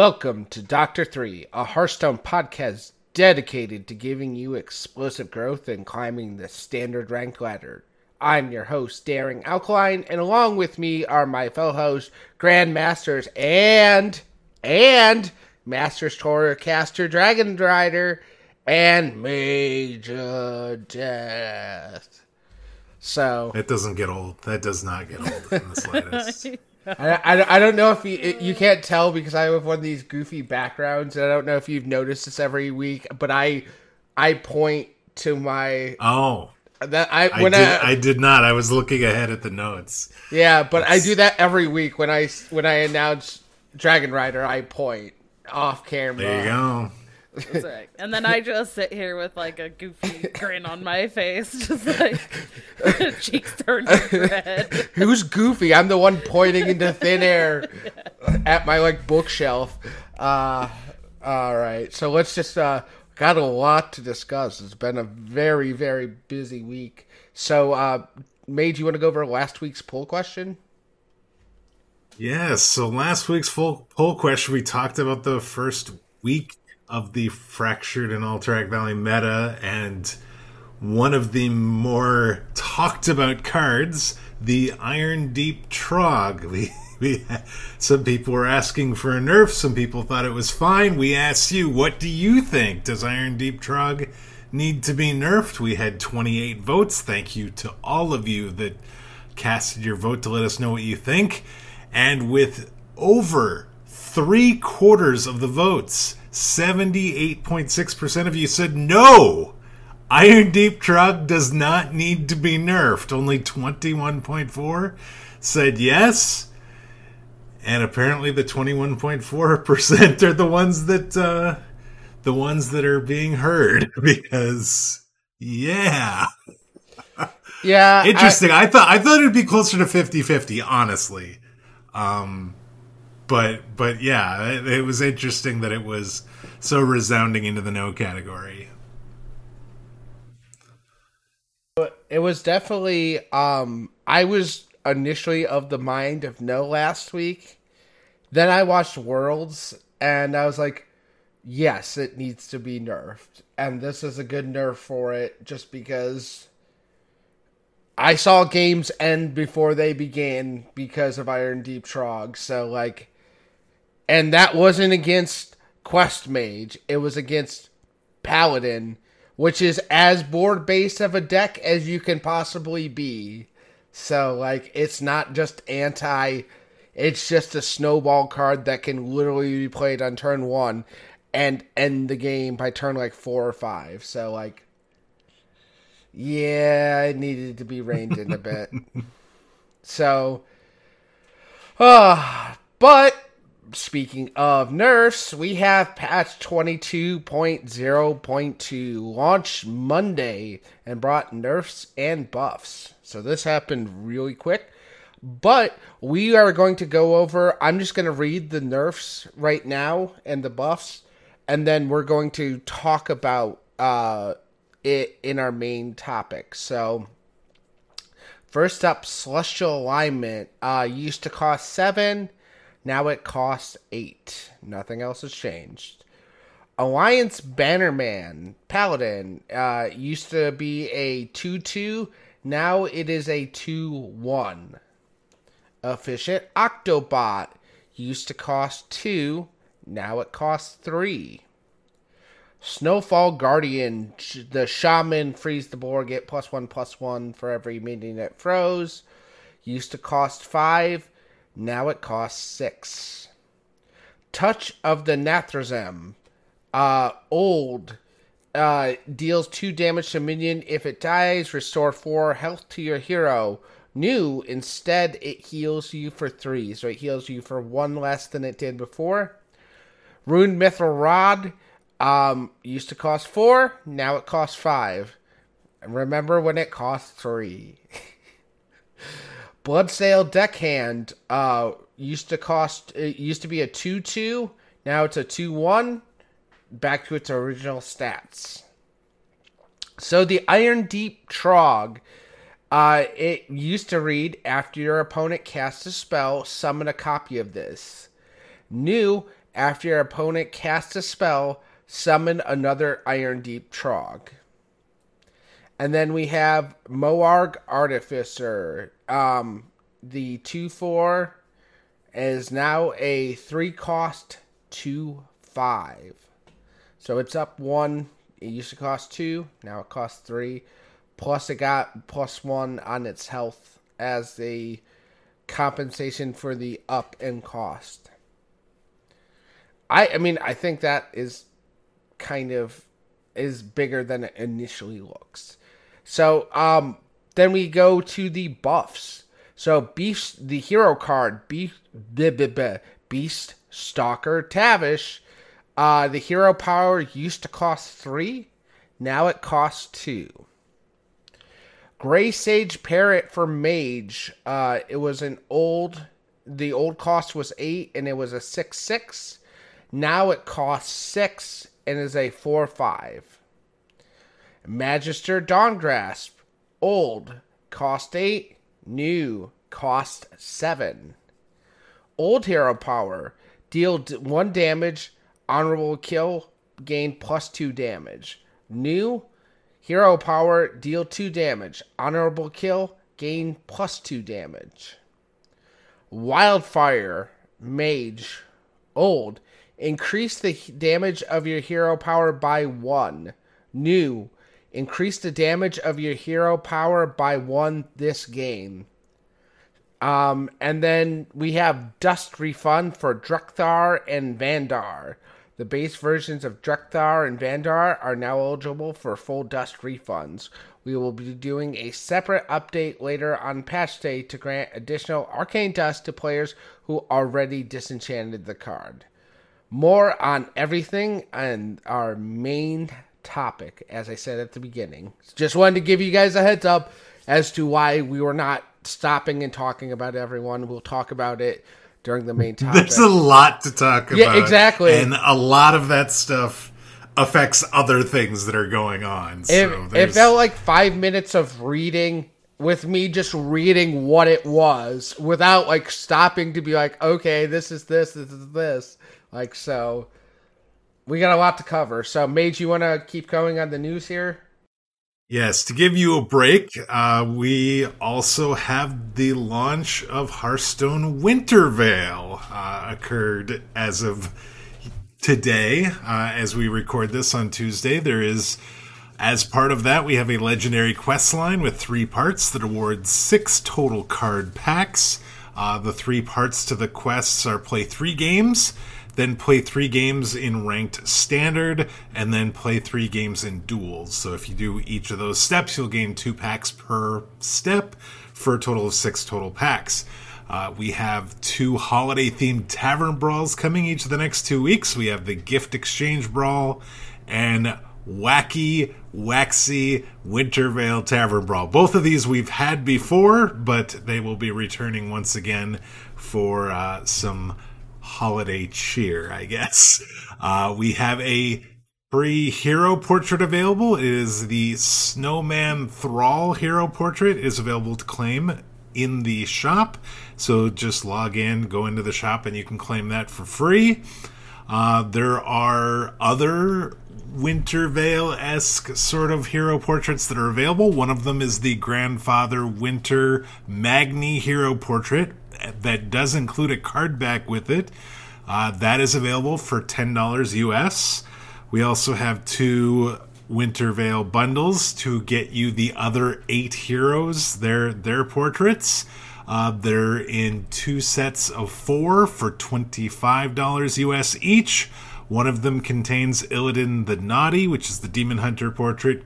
Welcome to Doctor 3, a Hearthstone podcast dedicated to giving you explosive growth and climbing the standard rank ladder. I'm your host, Daring Alkaline, and along with me are my fellow hosts, Grandmasters and and Masters Tour Caster Dragon Rider and Major Death. So It doesn't get old. That does not get old in the slightest. I, I, I don't know if you you can't tell because I have one of these goofy backgrounds. And I don't know if you've noticed this every week, but I I point to my oh, that I I when did. I, I did not. I was looking ahead at the notes. yeah, but I do that every week when I when I announce Dragon Rider. I point off camera. There you go. That's right. And then I just sit here with like a goofy grin on my face, just like cheeks turned red. Who's goofy? I'm the one pointing into thin air at my like bookshelf. Uh, all right, so let's just uh, got a lot to discuss. It's been a very very busy week. So, uh, Mage, you want to go over last week's poll question? Yes. So last week's full poll question, we talked about the first week of the fractured and Alterac Valley meta, and one of the more talked about cards, the Irondeep Trogg. We, we, some people were asking for a nerf. Some people thought it was fine. We asked you, what do you think? Does Irondeep Trogg need to be nerfed? We had 28 votes. Thank you to all of you that casted your vote to let us know what you think. And with over three quarters of the votes, 78.6% of you said no. Irondeep Trogg does not need to be nerfed. Only 21.4 said yes. And apparently the 21.4% are the ones that uh the ones that are being heard because yeah. Yeah, Interesting. I, thought I thought it'd be closer to 50-50, honestly. Um but but yeah, it, it was interesting that it was so resounding into the no category. it was definitely. Um, I was initially of the mind of no last week. Then I watched Worlds, and I was like, yes, it needs to be nerfed, and this is a good nerf for it, just because. I saw games end before they began because of Irondeep Trogg. So like, and that wasn't against Quest Mage. It was against Paladin, which is as board based of a deck as you can possibly be. So like, it's not just anti. It's just a snowball card that can literally be played on turn one and end the game by turn like four or five. So like, yeah, it needed to be reined in a bit. So, uh, but speaking of nerfs, we have patch 22.0.2 launched Monday and brought nerfs and buffs. So this happened really quick. But we are going to go over, I'm just going to read the nerfs right now and the buffs, and then we're going to talk about uh, it in our main topic. So, first up, Celestial Alignment uh, used to cost 7, now it costs 8. Nothing else has changed. Alliance Bannerman Paladin uh, used to be a 2 2, now it is a 2 1. Efficient Octobot used to cost 2, now it costs 3. Snowfall Guardian, the Shaman freeze the board, get plus 1 plus 1 for every minion it froze. Used to cost 5, now it costs 6. Touch of the Nathrezim, uh, old, uh, deals 2 damage to minion if it dies, restore 4 health to your hero. New, instead, it heals you for 3, so it heals you for 1 less than it did before. Rune Mithril Rod um, used to cost 4, now it costs 5. And remember when it cost 3. Bloodsail Deckhand uh, used to cost, it used to be a 2 2, now it's a 2 1, back to its original stats. So the Irondeep Trogg, uh, it used to read after your opponent casts a spell, summon a copy of this. New, After your opponent casts a spell, summon another Irondeep Trogg. And then we have Moarg Artificer. Um, the 2 4 is now a 3 cost 2 5. So it's up 1. It used to cost 2, now it costs 3. Plus, it got plus 1 on its health as the compensation for the up in cost. I I mean I think that is kind of is bigger than it initially looks. So um then we go to the buffs. So Beast the hero card Beast Beast Stalker Tavish uh the hero power used to cost 3, now it costs 2. Gray Sage Parrot for Mage. Uh, it was an old. The old cost was eight, and it was a six six. Now it costs six and is a four five. Magister Dawngrasp. Old cost eight. New cost seven. Old hero power. Deal one damage. Honorable kill. Gain plus two damage. New Hero power, deal 2 damage. Honorable kill, gain plus 2 damage. Wildfire, mage, old. Increase the damage of your hero power by 1. New, increase the damage of your hero power by 1 this game. Um, and then we have Dust Refund for Drekthar and Vandar. The base versions of Drekthar and Vandar are now eligible for full dust refunds. We will be doing a separate update later on patch day to grant additional arcane dust to players who already disenchanted the card. More on everything and our main topic, as I said at the beginning. Just wanted to give you guys a heads up as to why we were not stopping and talking about everyone. We'll talk about it during the main topic. There's a lot to talk about. Yeah, exactly. And a lot of that stuff affects other things that are going on. So it, it felt like five minutes of reading with me just reading what it was without like stopping to be like, okay, this is this, this is this. Like, so we got a lot to cover. So, Mage, you want to keep going on the news here? Yes, to give you a break, uh, we also have the launch of Hearthstone Winter Veil uh, occurred as of today. Uh, as we record this on Tuesday, there is, as part of that, we have a legendary quest line with three parts that awards six total card packs. Uh, the three parts to the quests are play three games then play three games in ranked standard, and then play three games in duels. So if you do each of those steps, you'll gain two packs per step for a total of six total packs. Uh, we have two holiday themed tavern brawls coming each of the next two weeks. We have the gift exchange brawl and wacky, waxy Winter Veil Tavern Brawl. Both of these we've had before, but they will be returning once again for uh, some holiday cheer, I guess. Uh, we have a free hero portrait available. It is the Snowman Thrall hero portrait it is available to claim in the shop. So just log in, go into the shop, and you can claim that for free. Uh, there are other Winterveil esque sort of hero portraits that are available. One of them is the Grandfather Winter Magni hero portrait, that does include a card back with it. Uh, that is available for $10 US. We also have two Winter Veil bundles to get you the other eight heroes, their their portraits. Uh, they're in two sets of four for $25 US each. One of them contains Illidan the Naughty, which is the Demon Hunter portrait,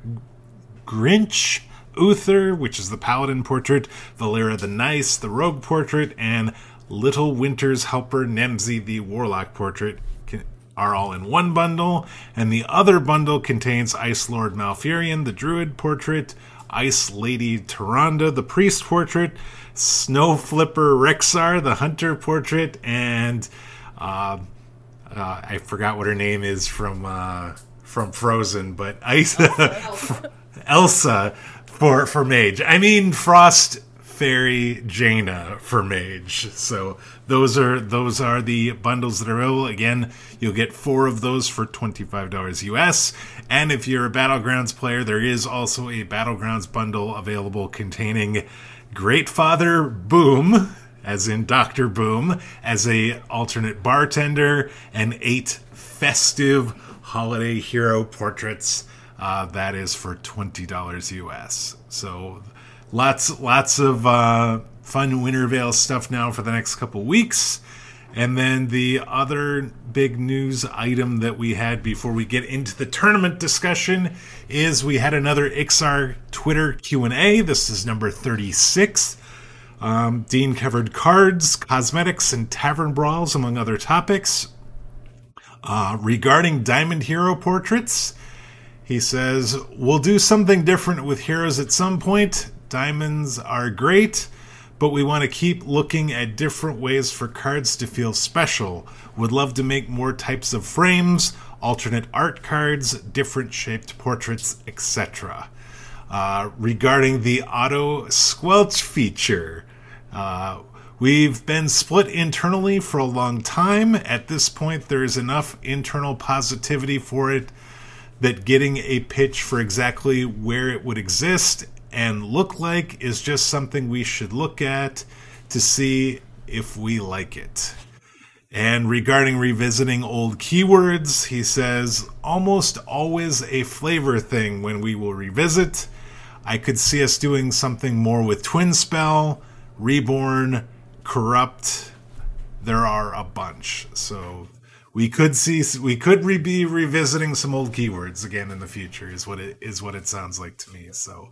Grinch, Uther, which is the Paladin portrait, Valeera the Nice, the Rogue portrait, and Little Winter's Helper Nemsy, the Warlock portrait, are all in one bundle. And the other bundle contains Ice Lord Malfurion, the Druid portrait, Ice Lady Tyrande, the Priest portrait, Snow Flipper Rexxar, the Hunter portrait, and uh, uh, I forgot what her name is from uh, from Frozen, but Ice Elsa. Elsa for for mage. I mean, Frost Fairy, Jaina for Mage. So those are those are the bundles that are available. Again, you'll get four of those for twenty five dollars US. And if you're a Battlegrounds player, there is also a Battlegrounds bundle available containing Great Father Boom, as in Doctor Boom, as a alternate bartender, and eight festive holiday hero portraits. Uh, that is for twenty dollars US. So lots lots of uh, fun Winter Veil stuff now for the next couple weeks. And then the other big news item that we had before we get into the tournament discussion is we had another Iksar Twitter Q&A. This is number 36. Um, Dean covered cards, cosmetics, and tavern brawls, among other topics. Uh, regarding Diamond Hero portraits, he says, We'll do something different with heroes at some point. Diamonds are great, but we want to keep looking at different ways for cards to feel special. Would love to make more types of frames, alternate art cards, different shaped portraits, etc. Uh, regarding the auto squelch feature, uh, We've been split internally for a long time. At this point, there is enough internal positivity for it that getting a pitch for exactly where it would exist and look like is just something we should look at to see if we like it. And regarding revisiting old keywords, he says almost always a flavor thing when we will revisit. I could see us doing something more with Twin Spell, Reborn, corrupt. There are a bunch, so we could see we could re- be revisiting some old keywords again in the future. Is what it is what it sounds like to me. So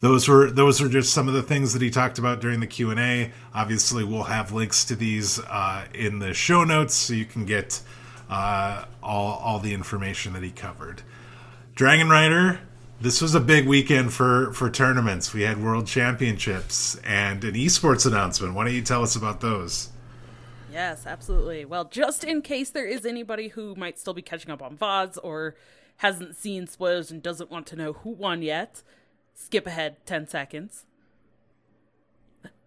those were those were just some of the things that he talked about during the Q and A. Obviously, we'll have links to these uh, in the show notes, so you can get uh, all all the information that he covered. Dragon Rider this was a big weekend for for tournaments. We had World Championships and an esports announcement. Why don't you tell us about those? Yes, absolutely. Well, just in case there is anybody who might still be catching up on VODs or hasn't seen spoilers and doesn't want to know who won yet, skip ahead 10 seconds.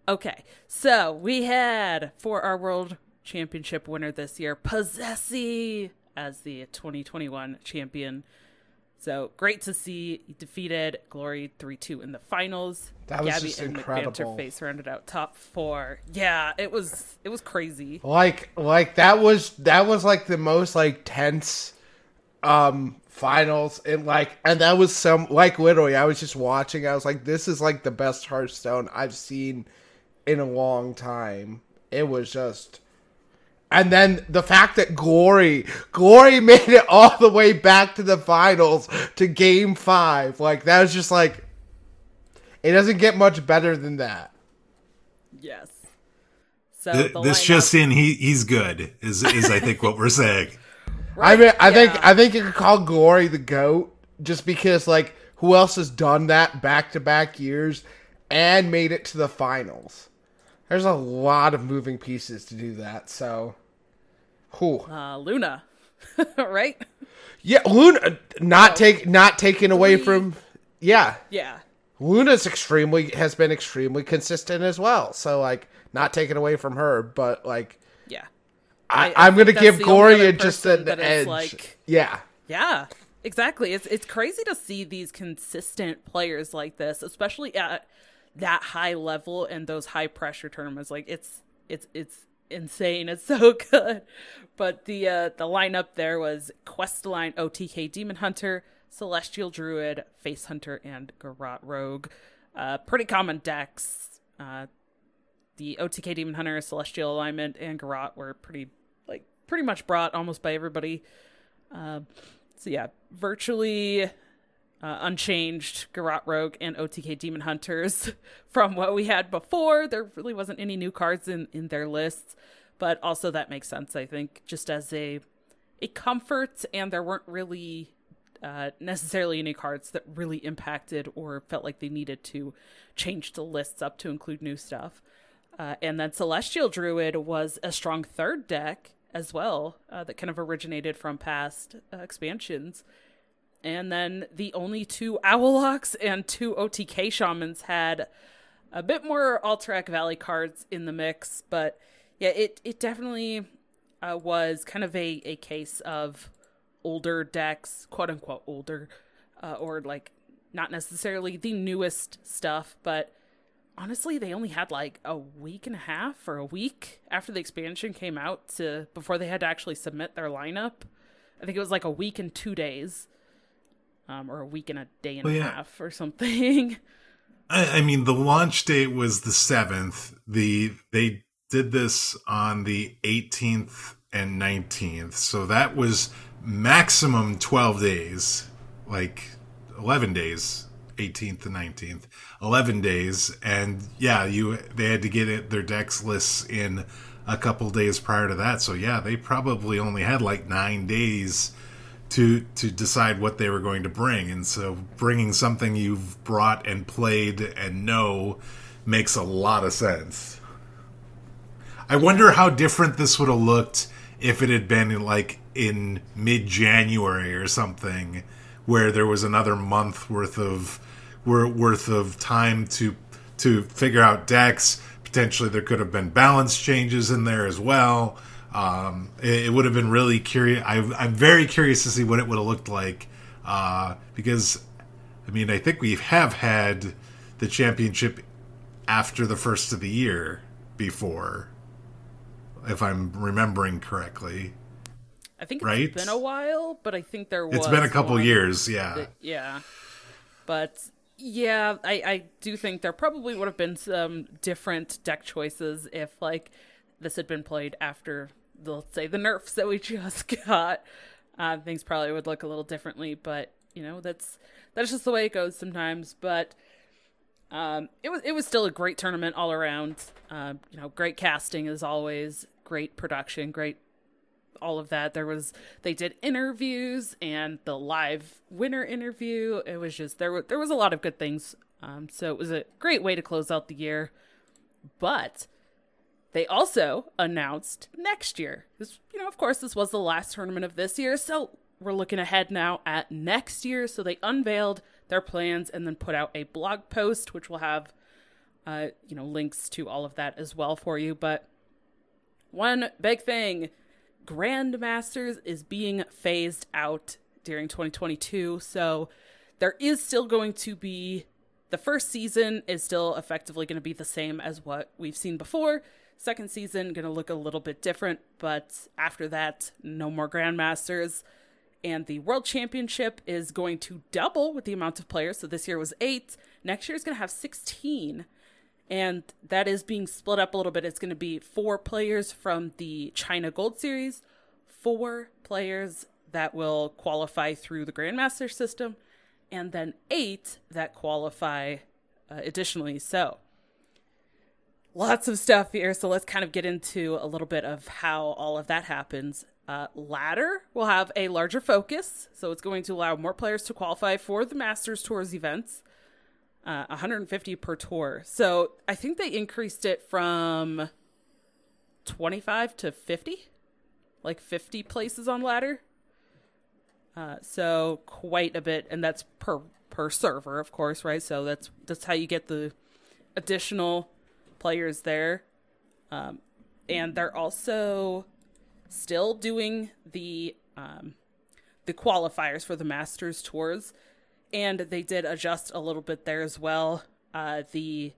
Okay, so we had for our World Championship winner this year, Posesi as the 2021 champion. So great to see he defeated Glory 3 2 in the finals. That was Gabby just and incredible. Face rounded out top four. Yeah, it was it was crazy. Like like that was that was like the most like tense um finals and like and that was some like literally I was just watching, I was like, this is like the best Hearthstone I've seen in a long time. It was just and then the fact that Glory, Glory made it all the way back to the finals to game five. Like, that was just like, it doesn't get much better than that. Yes. So Th- this just in, he he's good. Is is I think what we're saying. right? I mean, I yeah. think I think you could call Glory the goat just because like who else has done that back to back years and made it to the finals. There's a lot of moving pieces to do that. So who? Uh, Luna, right? Yeah, Luna not oh. take not taken away from. Yeah. Yeah. Luna's extremely has been extremely consistent as well. So like not taken away from her, but like yeah. I, I am gonna give Gloria just an edge. Like, yeah. Yeah. Exactly. It's it's crazy to see these consistent players like this, especially at that high level and those high pressure tournaments. Like it's it's it's insane. It's so good. But the uh, the lineup there was Questline OTK Demon Hunter, Celestial Druid, Face Hunter, and Garrote Rogue. Uh, pretty common decks. Uh, the OTK Demon Hunter, Celestial Alignment, and Garrote were pretty like pretty much brought almost by everybody. Uh, so yeah, virtually uh, unchanged Garrote Rogue and OTK Demon Hunters from what we had before. There really wasn't any new cards in, in their lists, but also that makes sense, I think, just as a a comfort, and there weren't really uh, necessarily any cards that really impacted or felt like they needed to change the lists up to include new stuff. Uh, and then Celestial Druid was a strong third deck as well uh, that kind of originated from past uh, expansions and then the only two Owlocks and two OTK shamans had a bit more Alterac Valley cards in the mix, but yeah, it it definitely uh, was kind of a a case of older decks, quote unquote older, uh, or like not necessarily the newest stuff, but honestly, they only had like a week and a half or a week after the expansion came out to before they had to actually submit their lineup. I think it was like a week and two days, um, or a week and a day and well, a yeah. half or something. I, I mean, the launch date was the seventh. The they did this on the 18th and 19th, so that was maximum 12 days, like 11 days 18th and 19th 11 days and yeah you they had to get it, their decks lists in a couple days prior to that so yeah they probably only had like nine days to to decide what they were going to bring and so bringing something you've brought and played and know makes a lot of sense i wonder how different this would have looked if it had been like in mid January or something where there was another month worth of worth of time to to figure out decks. Potentially, there could have been balance changes in there as well. Um, it, it, would have been really curious. I, am very curious to see what it would have looked like uh, because, I mean, I think we have had the championship after the first of the year before, if I'm remembering correctly. I think it's right? been a while, but I think there was. It's been a couple years, yeah. That, yeah. But yeah, I, I do think there probably would have been some different deck choices if, like, this had been played after, let's say, the nerfs that we just got. Uh, things probably would look a little differently, but you know that's that's just the way it goes sometimes. But um, it was it was still a great tournament all around. Uh, you know, great casting as always, great production, great all of that. There was they did interviews and the live winner interview. It was just there there was a lot of good things. Um, so it was a great way to close out the year. But they also announced next year. This, you know, of course, this was the last tournament of this year, so we're looking ahead now at next year. So they unveiled their plans and then put out a blog post, which will have, uh, you know, links to all of that as well for you. But one big thing Grandmasters is being phased out during 2022. So there is still going to be the first season is still effectively going to be the same as what we've seen before. Second season going to look a little bit different, but after that, no more Grandmasters. And the World Championship is going to double with the amount of players. So this year was eight. Next year is going to have 16 and that is being split up a little bit. It's going to be four players from the China Gold Series, four players that will qualify through the Grandmaster system, and then eight that qualify uh, additionally. So, lots of stuff here. So, let's kind of get into a little bit of how all of that happens. Uh, ladder will have a larger focus, so it's going to allow more players to qualify for the Masters Tours events uh, 150 per tour. So I think they increased it from 25 to 50, like 50 places on ladder. Uh, so quite a bit, and that's per per server, of course, right? So that's that's how you get the additional players there. Um, and they're also still doing the um, the qualifiers for the Masters tours and they did adjust a little bit there as well. Uh, the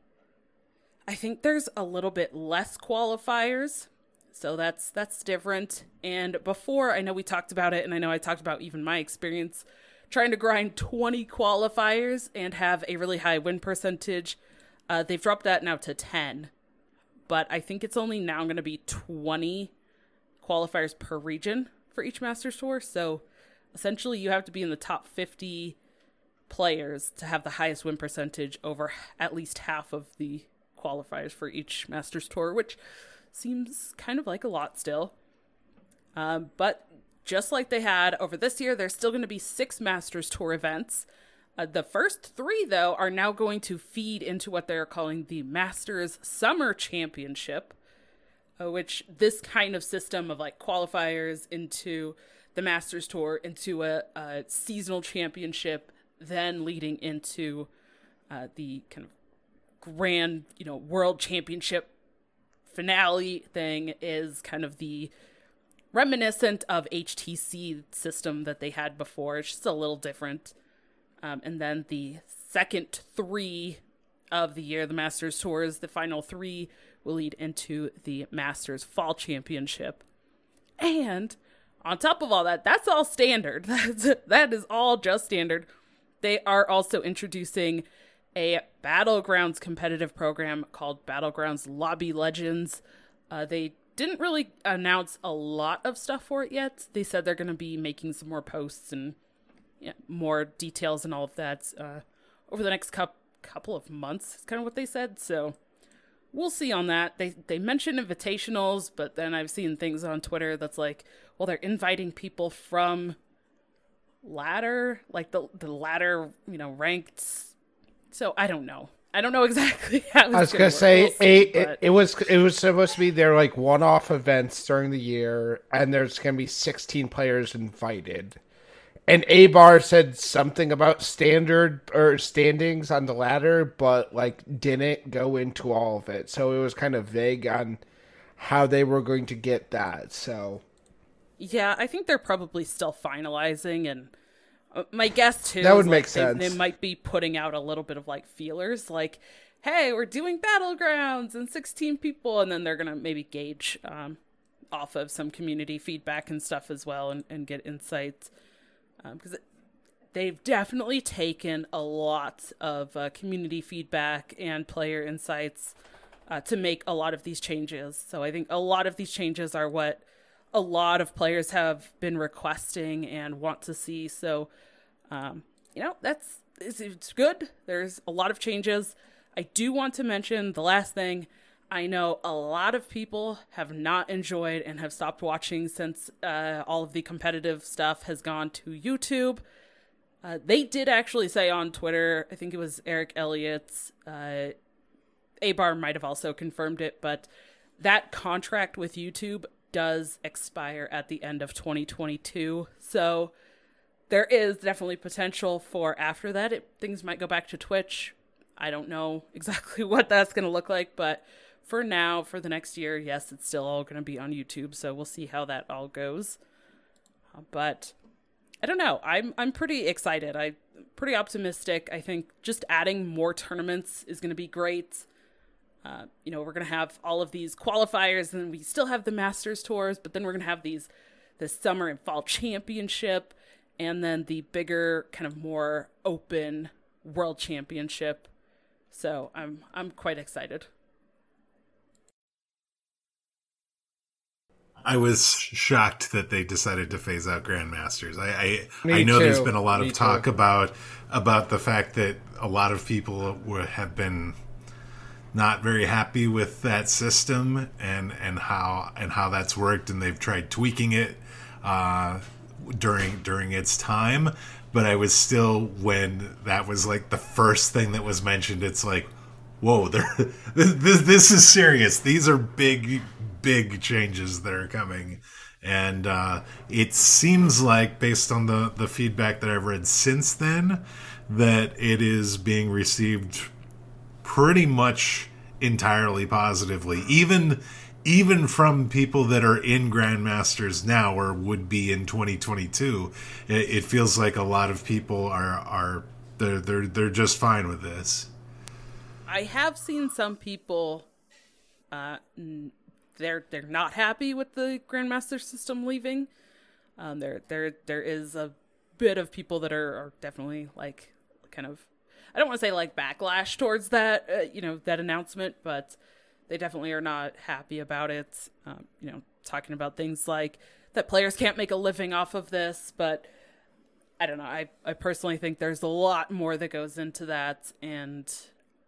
I think there's a little bit less qualifiers, so that's that's different. And before, I know we talked about it, and I know I talked about even my experience trying to grind 20 qualifiers and have a really high win percentage. Uh, they've dropped that now to 10, but I think it's only now going to be 20 qualifiers per region for each Masters Tour. So essentially, you have to be in the top 50 players to have the highest win percentage over at least half of the qualifiers for each Masters Tour, which seems kind of like a lot still. Um, but just like they had over this year, there's still going to be six Masters Tour events. Uh, the first three, though, are now going to feed into what they're calling the Masters Summer Championship, uh, which this kind of system of like qualifiers into the Masters Tour into a, a seasonal championship then leading into uh, the kind of grand, you know, world championship finale thing is kind of the reminiscent of HCT system that they had before. It's just a little different. Um, and then the second three of the year, the Masters Tours, the final three will lead into the Masters Fall Championship. And on top of all that, that's all standard. That's, that is all just standard. They are also introducing a Battlegrounds competitive program called Battlegrounds Lobby Legends. Uh, they didn't really announce a lot of stuff for it yet. They said they're going to be making some more posts and more details and all of that uh, over the next couple couple of months. It's kind of what they said. So we'll see on that. They they mentioned invitationals, but then I've seen things on Twitter that's like, well, they're inviting people from ladder, like the the ladder, you know, ranked. So I don't know. I don't know exactly how. I was gonna, gonna say see, it, but- it, it was it was supposed to be their like one off events during the year, and there's gonna be 16 players invited. And Abar said something about standard or standings on the ladder, but like didn't go into all of it. So it was kind of vague on how they were going to get that. So Yeah, I think they're probably still finalizing, and uh, my guess too. That would make like, they- sense. They, might be putting out a little bit of like feelers, like, "Hey, we're doing battlegrounds and 16 people," and then they're gonna maybe gauge um, off of some community feedback and stuff as well, and, and get insights because they've definitely taken a lot of uh, community feedback and player insights uh, to make a lot of these changes. So I think a lot of these changes are what a lot of players have been requesting and want to see. So, um, you know, that's it's, it's good. There's a lot of changes. I do want to mention the last thing. I know a lot of people have not enjoyed and have stopped watching since uh, all of the competitive stuff has gone to YouTube. Uh, they did actually say on Twitter, I think it was Eric Elliott's, uh, Abar might have also confirmed it, but that contract with YouTube does expire at the end of 2022. So there is definitely potential for after that, it, things might go back to Twitch. I don't know exactly what that's going to look like, but for now, for the next year, yes, it's still all going to be on YouTube. So we'll see how that all goes. Uh, but I don't know. I'm I'm pretty excited. I'm pretty optimistic. I think just adding more tournaments is going to be great. Uh, you know, we're going to have all of these qualifiers, and we still have the Masters tours, but then we're going to have these this summer and fall championship, and then the bigger, kind of more open world championship. So I'm I'm quite excited. I was shocked that they decided to phase out grandmasters. I I, I know there's been a lot Me of talk too. about about the fact that a lot of people were, have been not very happy with that system and and how and how that's worked, and they've tried tweaking it uh, during during its time. But I was still when that was like the first thing that was mentioned. It's like, whoa, there, this, this is serious. These are big big changes that are coming. And uh, it seems like, based on the, the feedback that I've read since then, that it is being received pretty much entirely positively. Even even from people that are in Grandmasters now or would be in 2022, it, feels like a lot of people are are they're they're they're just fine with this. I have seen some people uh they're they're not happy with the grandmaster system leaving. Um there there there is a bit of people that are, are definitely like kind of I don't want to say like backlash towards that uh, you know that announcement, but they definitely are not happy about it. Um, you know, talking about things like that players can't make a living off of this, but I don't know. I, I personally think there's a lot more that goes into that. And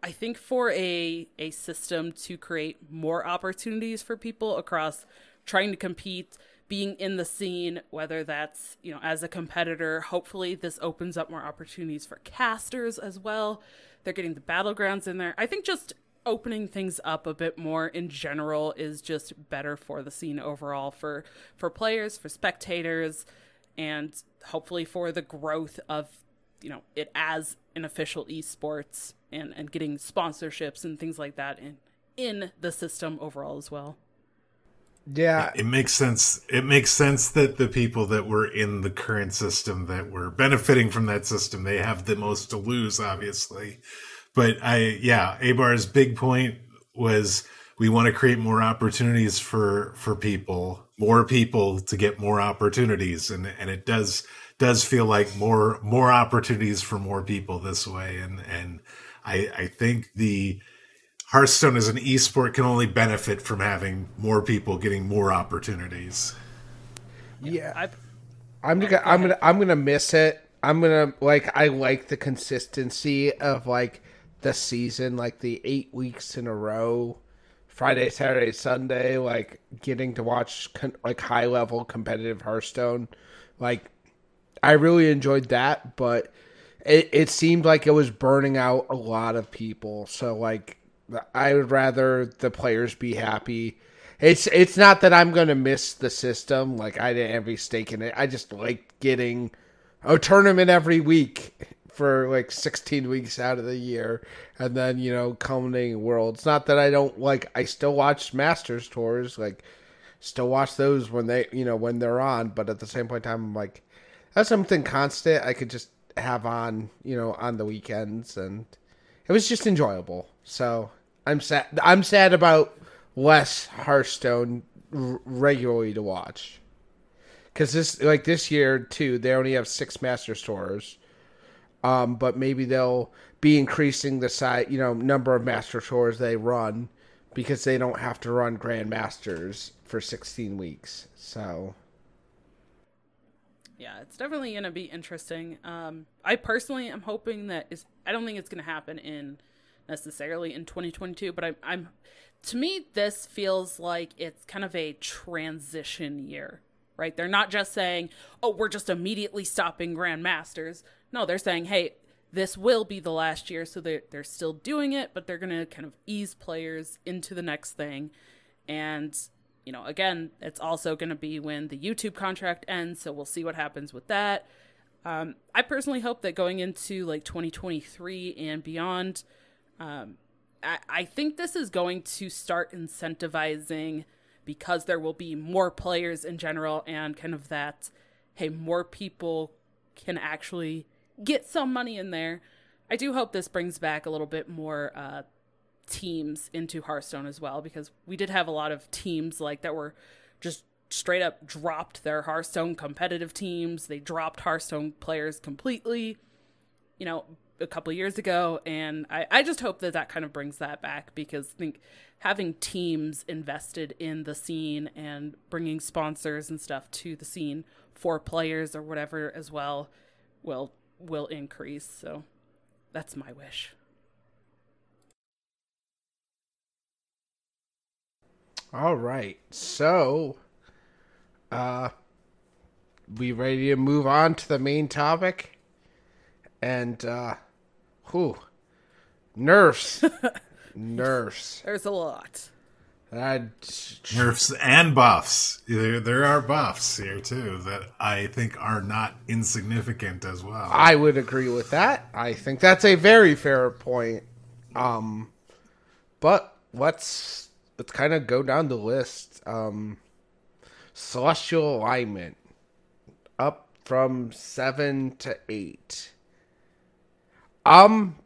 I think for a, a system to create more opportunities for people across trying to compete, being in the scene, whether that's, you know, as a competitor, hopefully this opens up more opportunities for casters as well. They're getting the battlegrounds in there. I think just opening things up a bit more in general is just better for the scene overall for for players, for spectators, and hopefully for the growth of you know it as an official esports and and getting sponsorships and things like that in in the system overall as well. Yeah, it makes sense. It makes sense that the people that were in the current system that were benefiting from that system, they have the most to lose, obviously. But I, yeah, Abar's big point was we want to create more opportunities for for people, more people to get more opportunities, and and it does does feel like more more opportunities for more people this way, and and I I think the Hearthstone as an esport can only benefit from having more people getting more opportunities. Yeah, I, I'm gonna, I'm gonna, I'm gonna miss it. I'm gonna like, I like the consistency of like the season, like the eight weeks in a row, Friday, Saturday, Sunday, like getting to watch con- like high level competitive Hearthstone. Like, I really enjoyed that, but it, it seemed like it was burning out a lot of people. So like I would rather the players be happy. It's it's not that I'm gonna miss the system. Like I didn't have any stake in it. I just like getting a tournament every week for like 16 weeks out of the year, and then you know culminating worlds. Not that I don't like. I still watch Masters tours. Like still watch those when they you know when they're on. But at the same point in time, I'm like that's something constant. I could just have on you know on the weekends and it was just enjoyable. So I'm sad. I'm sad about less Hearthstone r- regularly to watch. Because this, like this year too, they only have six Master Tours. Um, but maybe they'll be increasing the size, you know, number of Master Tours they run because they don't have to run Grand Masters for 16 weeks. So. Yeah, it's definitely to be interesting. Um, I personally am hoping that is. I don't think it's to happen in necessarily in 2022, but I'm, I'm to me this feels like it's kind of a transition year, right? They're not just saying, "Oh, we're just immediately stopping grandmasters." No, they're saying, "Hey, this will be the last year," so they're they're still doing it, but they're to kind of ease players into the next thing, and you know, again, it's also going to be when the YouTube contract ends, so we'll see what happens with that. Um, I personally hope that going into like 2023 and beyond, um, I, I think this is going to start incentivizing because there will be more players in general and kind of that, hey, more people can actually get some money in there. I do hope this brings back a little bit more uh, teams into Hearthstone as well because we did have a lot of teams like that were just straight up dropped their Hearthstone competitive teams. They dropped Hearthstone players completely. You know, a couple years ago and I, I just hope that that kind of brings that back because i think having teams invested in the scene and bringing sponsors and stuff to the scene for players or whatever as well will will increase so that's my wish all right so uh we ready to move on to the main topic and uh Whew. Nerfs. Nerfs. There's a lot. Nerfs and buffs. There, there are buffs here too that I think are not insignificant as well. I would agree with that. I think that's a very fair point. Um, but let's let's kind of go down the list. Um, celestial alignment up from seven to eight. Um,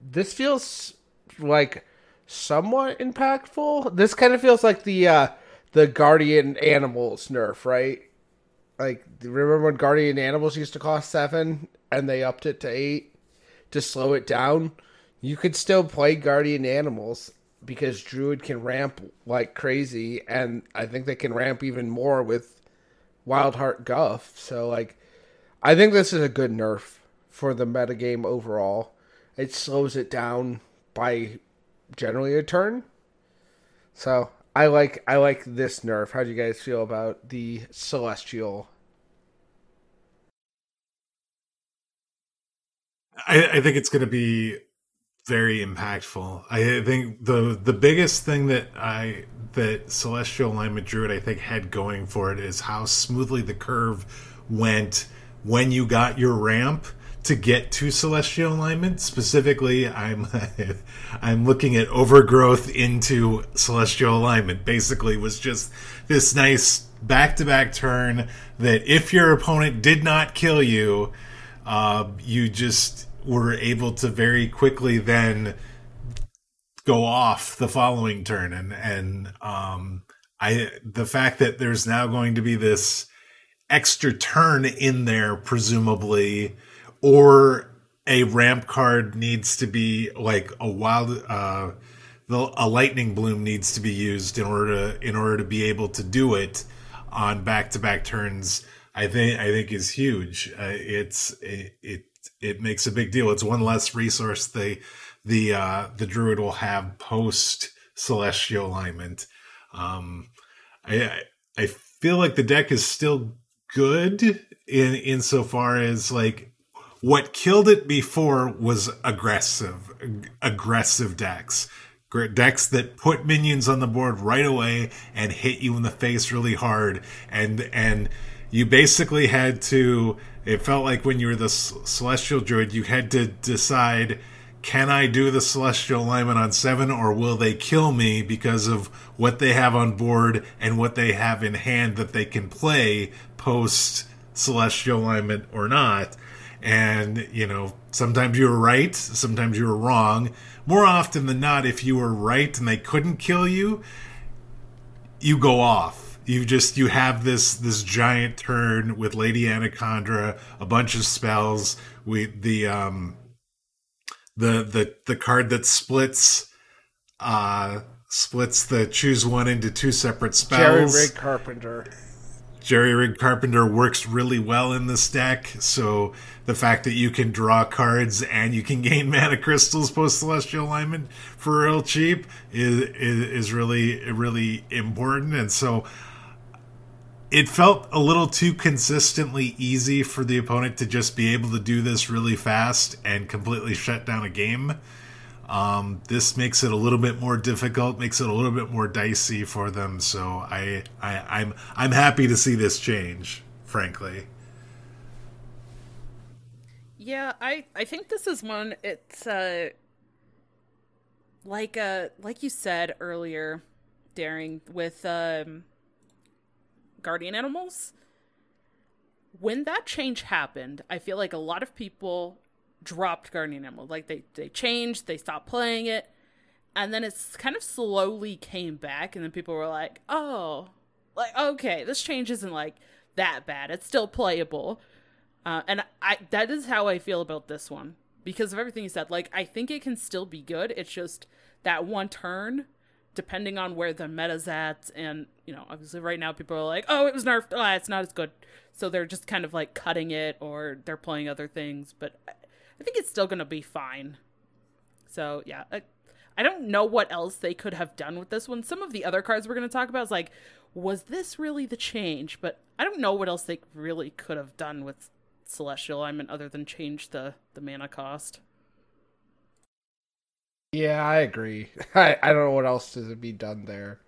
this feels like somewhat impactful. This kind of feels like the uh the guardian animals nerf, right? Like remember when guardian animals used to cost seven and they upped it to eight to slow it down? You could still play guardian animals because druid can ramp like crazy and I think they can ramp even more with Wildheart Guff. So like I think this is a good nerf for the metagame overall. It slows it down by generally a turn. So I like I like this nerf. How do you guys feel about the celestial? I, I think it's going to be very impactful. I think the the biggest thing that I that Celestial Alignment Druid I think had going for it is how smoothly the curve went when you got your ramp to get to celestial alignment. Specifically, I'm I'm looking at overgrowth into celestial alignment. Basically, was just this nice back to back turn that if your opponent did not kill you, uh, you just were able to very quickly then go off the following turn. And and um I the fact that there's now going to be this extra turn in there presumably or a ramp card needs to be like a wild uh the, a lightning bloom needs to be used in order to in order to be able to do it on back to back turns i think i think is huge. Uh, it's it, it it makes a big deal. It's one less resource the the uh the druid will have post celestial alignment. Um i i feel like the deck is still good in insofar as like what killed it before was aggressive aggressive decks. Decks that put minions on the board right away and hit you in the face really hard and and you basically had to it felt like when you were the celestial druid you had to decide can i do the celestial alignment on seven or will they kill me because of what they have on board and what they have in hand that they can play post celestial alignment or not? And you know sometimes you were right sometimes you were wrong. More often than not if you were right and they couldn't kill you you go off you just you have this this giant turn with lady Anacondra, a bunch of spells we the um the the the card that splits uh splits the choose one into two separate spells Jerry Rig Carpenter Jerry Rig Carpenter works really well in this deck. So the fact that you can draw cards and you can gain mana crystals post celestial alignment for real cheap is, is is really really important. And so it felt a little too consistently easy for the opponent to just be able to do this really fast and completely shut down a game. Um, this makes it a little bit more difficult, makes it a little bit more dicey for them. So I, I I'm I'm happy to see this change, frankly. Yeah, I I think this is one. It's uh like uh like you said earlier, daring with um guardian animals. When that change happened, I feel like a lot of people dropped Guardian Animal. Like they they changed, they stopped playing it, and then it's kind of slowly came back, and then people were like, "Oh, like okay, this change isn't like that bad. It's still playable." Uh, and I that is how I feel about this one because of everything you said. Like I think it can still be good. It's just that one turn, depending on where the meta's at, and you know, obviously right now people are like, "Oh, it was nerfed. Oh, ah, it's not as good." So they're just kind of like cutting it, or they're playing other things. But I think it's still going to be fine. So, yeah. I, I don't know what else they could have done with this one. Some of the other cards we're going to talk about is like, was this really the change? But I don't know what else they really could have done with Celestial Alignment other than change the, the mana cost. Yeah, I agree. I, I don't know what else to be done there.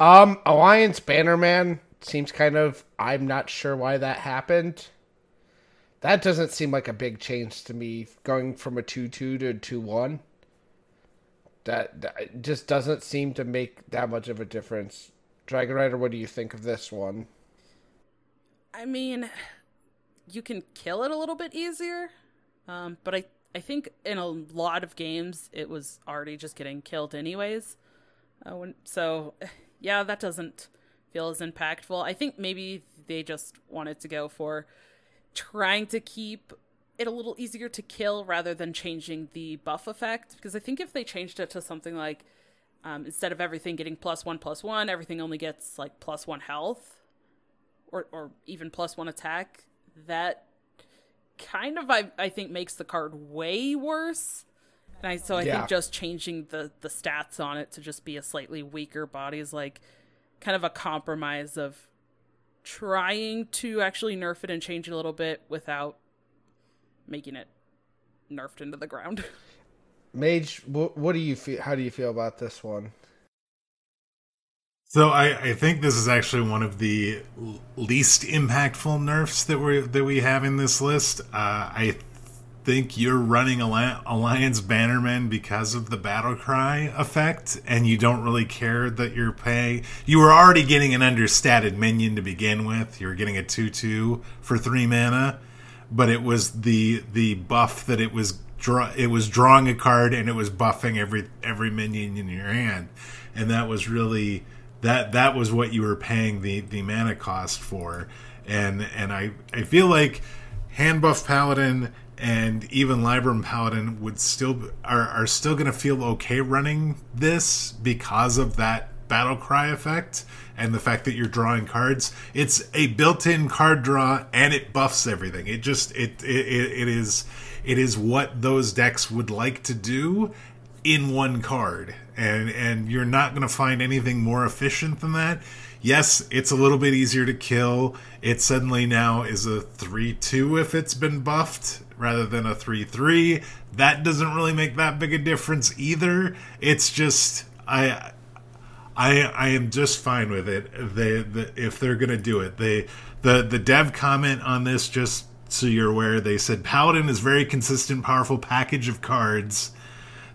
Um, Alliance Bannerman seems kind of. I'm not sure why that happened. That doesn't seem like a big change to me going from a 2-2 to a 2-1 that, that just doesn't seem to make that much of a difference. Dragon rider what do you think of this one? I mean you can kill it a little bit easier um, but i i think in a lot of games it was already just getting killed anyways. Uh, when, so yeah that doesn't feel as impactful i think maybe they just wanted to go for trying to keep it a little easier to kill rather than changing the buff effect. Because I think if they changed it to something like um, instead of everything getting plus one plus one, everything only gets like plus one health, or or even plus one attack. That kind of I I think makes the card way worse. And I, so I yeah. think just changing the the stats on it to just be a slightly weaker body is like kind of a compromise of trying to actually nerf it and change it a little bit without making it nerfed into the ground. Mage, what, what do you feel? How do you feel about this one? So I, I think this is actually one of the least impactful nerfs that we that we have in this list. Uh, I think you're running Alliance Bannerman because of the battle cry effect, and you don't really care that you're paying. You were already getting an understated minion to begin with. You were getting a two-two for three mana, but it was the the buff that it was draw. It was drawing a card and it was buffing every every minion in your hand, and that was really that that was what you were paying the the mana cost for, and and I I feel like hand buff paladin and even Libram Paladin would still are, are still going to feel okay running this because of that battle cry effect and the fact that you're drawing cards. It's a built-in card draw and it buffs everything. It just it it, it is it is what those decks would like to do in one card. And and you're not going to find anything more efficient than that. Yes, it's a little bit easier to kill. It suddenly now is a 3 2 if it's been buffed rather than a 3 3. That doesn't really make that big a difference either. It's just, I. I, I am just fine with it. They, the, if they're gonna do it, they the the dev comment on this just so you're aware, they said Paladin is very consistent, powerful package of cards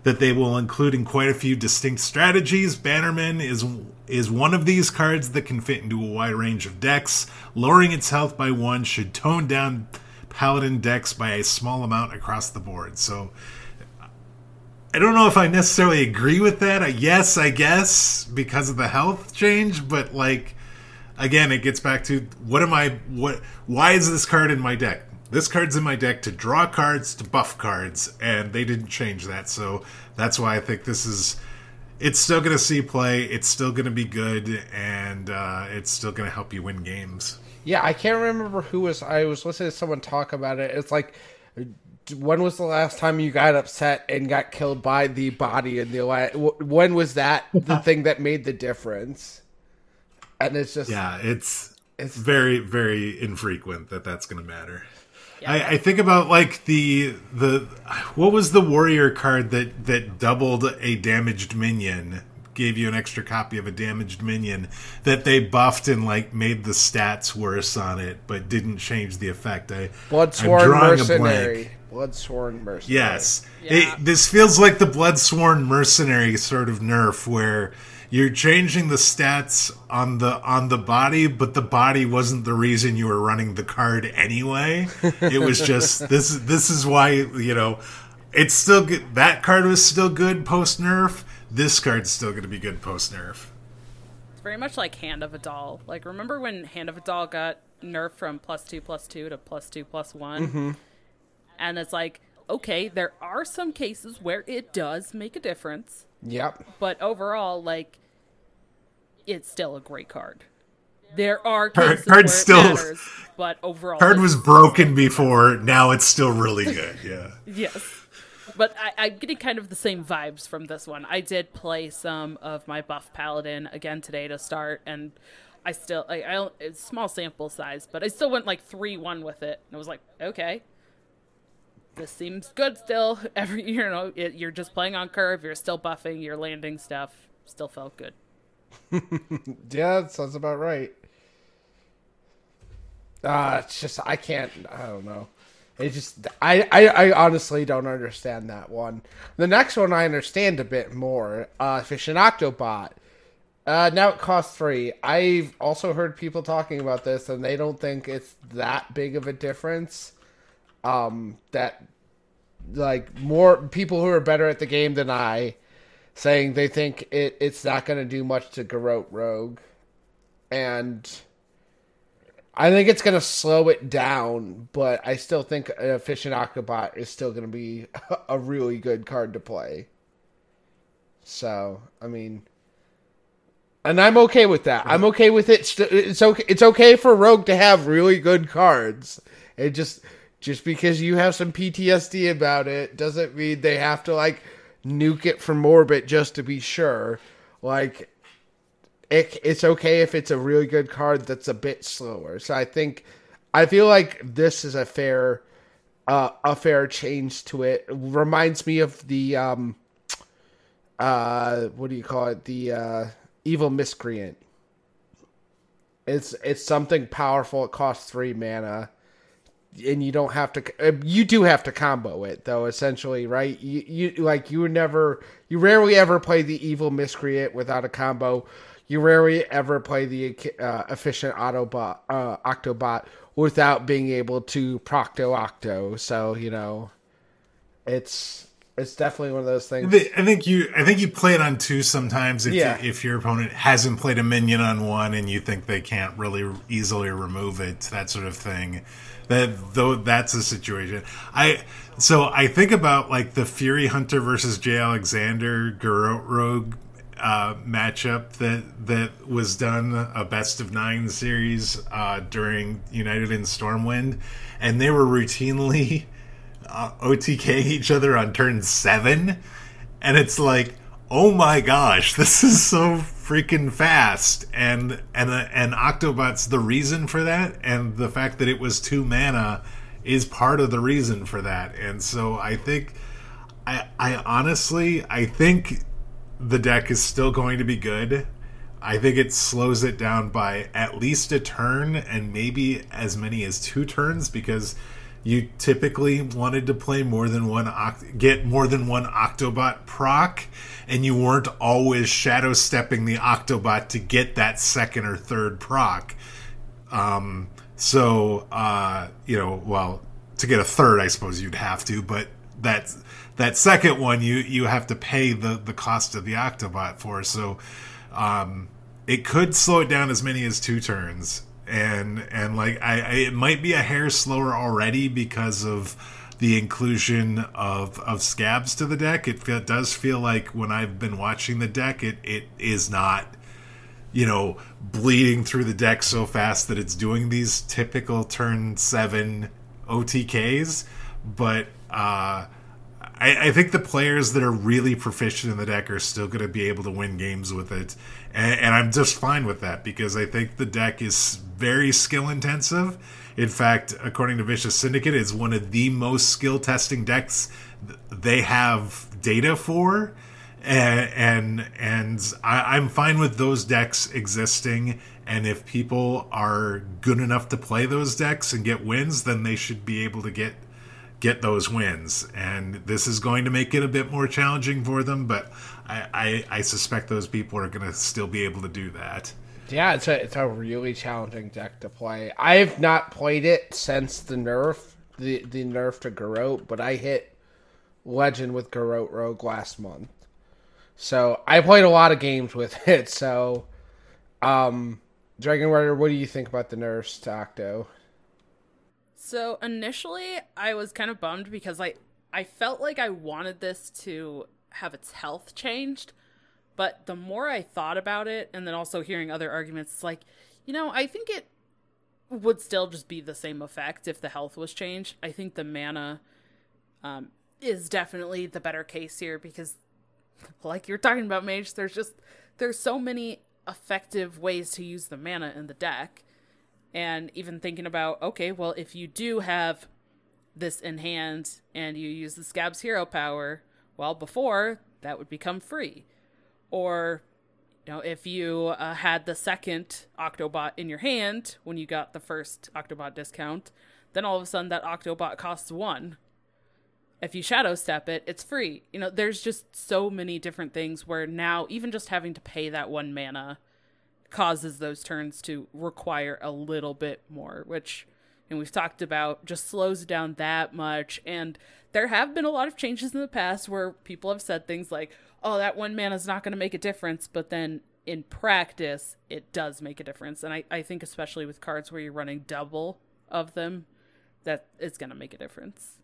that they will include in quite a few distinct strategies. Bannerman is is one of these cards that can fit into a wide range of decks. Lowering its health by one should tone down Paladin decks by a small amount across the board. So I don't know if I necessarily agree with that. Yes, I guess because of the health change, but like again, it gets back to what am I what why is this card in my deck? This card's in my deck to draw cards, to buff cards, and they didn't change that. So that's why I think this is. It's still going to see play. It's still going to be good, and uh, it's still going to help you win games. Yeah, I can't remember who was. I was listening to someone talk about it. It's like, when was the last time you got upset and got killed by the body in the when was that the thing that made the difference? And it's just yeah, it's it's very very infrequent that that's going to matter. I, I, think about like the the what was the warrior card that that doubled a damaged minion gave you an extra copy of a damaged minion that they buffed and like made the stats worse on it but didn't change the effect i bloodsworn mercenary bloodsworn mercenary yes yeah. it, this feels like the bloodsworn mercenary sort of nerf where you're changing the stats on the on the body, but the body wasn't the reason you were running the card anyway. It was just this. This is why you know it's still good. That card was still good post nerf. This card's still going to be good post nerf. It's very much like Hand of A'dal. Like remember when Hand of A'dal got nerfed from plus two plus two to plus two plus one, mm-hmm. and it's like okay, there are some cases where it does make a difference. Yep. But overall, like it's still a great card. There are cases card, still, matters, but overall, card was broken before. Now it's still really good. Yeah. yes, but I, am getting kind of the same vibes from this one. I did play some of my buff paladin again today to start, and I still I, I it's small sample size, but I still went like three one with it, and I was like, okay, this seems good still. Every you know, it, you're just playing on curve. You're still buffing. You're landing stuff. Still felt good. yeah, that sounds about right. Uh, it's just I can't. I don't know. It just I, I I honestly don't understand that one. The next one I understand a bit more. Uh, Efficient Octobot. Uh, now it costs three. I've also heard people talking about this, and they don't think it's that big of a difference. Um, that like more people who are better at the game than I saying they think it, it's not going to do much to Garrote Rogue. And I think it's going to slow it down, but I still think an Efficient Octobot is still going to be a really good card to play. So, I mean, and I'm okay with that. I'm okay with it. It's okay. It's okay for Rogue to have really good cards. It just just because you have some PTSD about it doesn't mean they have to like nuke it from orbit just to be sure. Like, it, it's okay if it's a really good card that's a bit slower. So I think, I feel like this is a fair, uh, a fair change to it. it reminds me of the, um, uh, what do you call it? The uh, evil miscreant. It's it's something powerful. It costs three mana. and you don't have to. Uh, you do have to combo it though, essentially, right? You you like you never, you rarely ever play the evil miscreant without a combo. You rarely ever play the uh, efficient Autobot uh, Octobot without being able to Procto Octo. So you know, it's it's definitely one of those things. I think you I think you play it on two sometimes if yeah. if your opponent hasn't played a minion on one and you think they can't really easily remove it, that sort of thing. That though that's a situation. I so I think about like the Fury Hunter versus Jay Alexander Garrote Rogue uh, matchup that that was done a best of nine series uh, during United in Stormwind, and they were routinely uh, OTK each other on turn seven, and it's like, oh my gosh, this is so freaking fast, and and uh, and Octobot's the reason for that, and the fact that it was two mana is part of the reason for that, and so I think. I, I honestly, I think the deck is still going to be good. I think it slows it down by at least a turn and maybe as many as two turns because you typically wanted to play more than one oct- get more than one Octobot proc, and you weren't always shadow stepping the Octobot to get that second or third proc. Um, so uh, you know, well, to get a third, I suppose you'd have to, but that that second one you you have to pay the the cost of the Octobot for. So um, it could slow it down as many as two turns and and like I, I, it might be a hair slower already because of the inclusion of of Scabbs to the deck. It, it does feel like when I've been watching the deck, it it is not you know bleeding through the deck so fast that it's doing these typical turn seven OTKs, but. uh I, I, think the players that are really proficient in the deck are still going to be able to win games with it, and, and, I'm just fine with that because I think the deck is very skill intensive. In fact, according to Vicious Syndicate, it's one of the most skill testing decks they have data for, and and, and I, I'm fine with those decks existing. And if people are good enough to play those decks and get wins, then they should be able to get get those wins. And this is going to make it a bit more challenging for them, but I, I, I suspect those people are going to still be able to do that. Yeah, it's a it's a really challenging deck to play. I have not played it since the nerf, the the nerf to Garrote, but I hit Legend with Garrote Rogue last month, so I played a lot of games with it. So, um, Dragon Rider, what do you think about the nerfs to Octo? So initially, I was kind of bummed because I I felt like I wanted this to have its health changed, but the more I thought about it, and then also hearing other arguments, like, you know, I think it would still just be the same effect if the health was changed. I think the mana um, is definitely the better case here because, like you're talking about, Mage, there's just there's so many effective ways to use the mana in the deck and even thinking about okay well if you do have this in hand and you use the Scabbs' hero power well before that would become free. Or you know if you uh, had the second octobot in your hand when you got the first octobot discount then all of a sudden that octobot costs one. If you shadow step it it's free. You know there's just so many different things where now even just having to pay that one mana causes those turns to require a little bit more, which and we've talked about just slows down that much. And there have been a lot of changes in the past where people have said things like, "Oh, that one mana is not going to make a difference," but then in practice, it does make a difference. And I, I think especially with cards where you're running double of them, that is going to make a difference.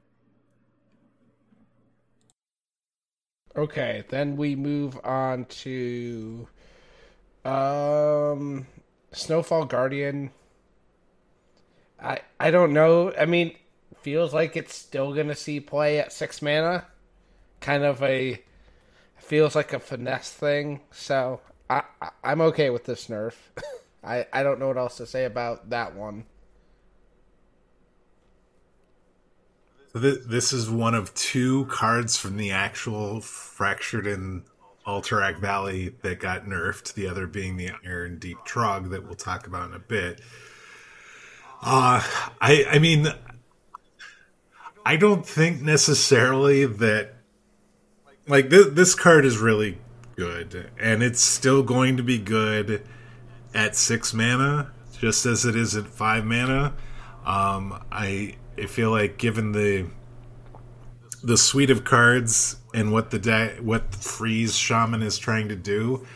Okay, then we move on to um, Snowfall Guardian. I I don't know. I mean, feels like it's still gonna see play at six mana. Kind of a feels like a finesse thing. So I, I I'm okay with this nerf. I I don't know what else to say about that one. This is one of two cards from the actual Fractured in Alterac Valley that got nerfed, the other being the Irondeep Trogg that we'll talk about in a bit. Uh, I, I mean, I don't think necessarily that like this, this card is really good and it's still going to be good at 6 mana just as it is at 5 mana. Um I I feel like given the the suite of cards and what the what the freeze shaman is trying to do,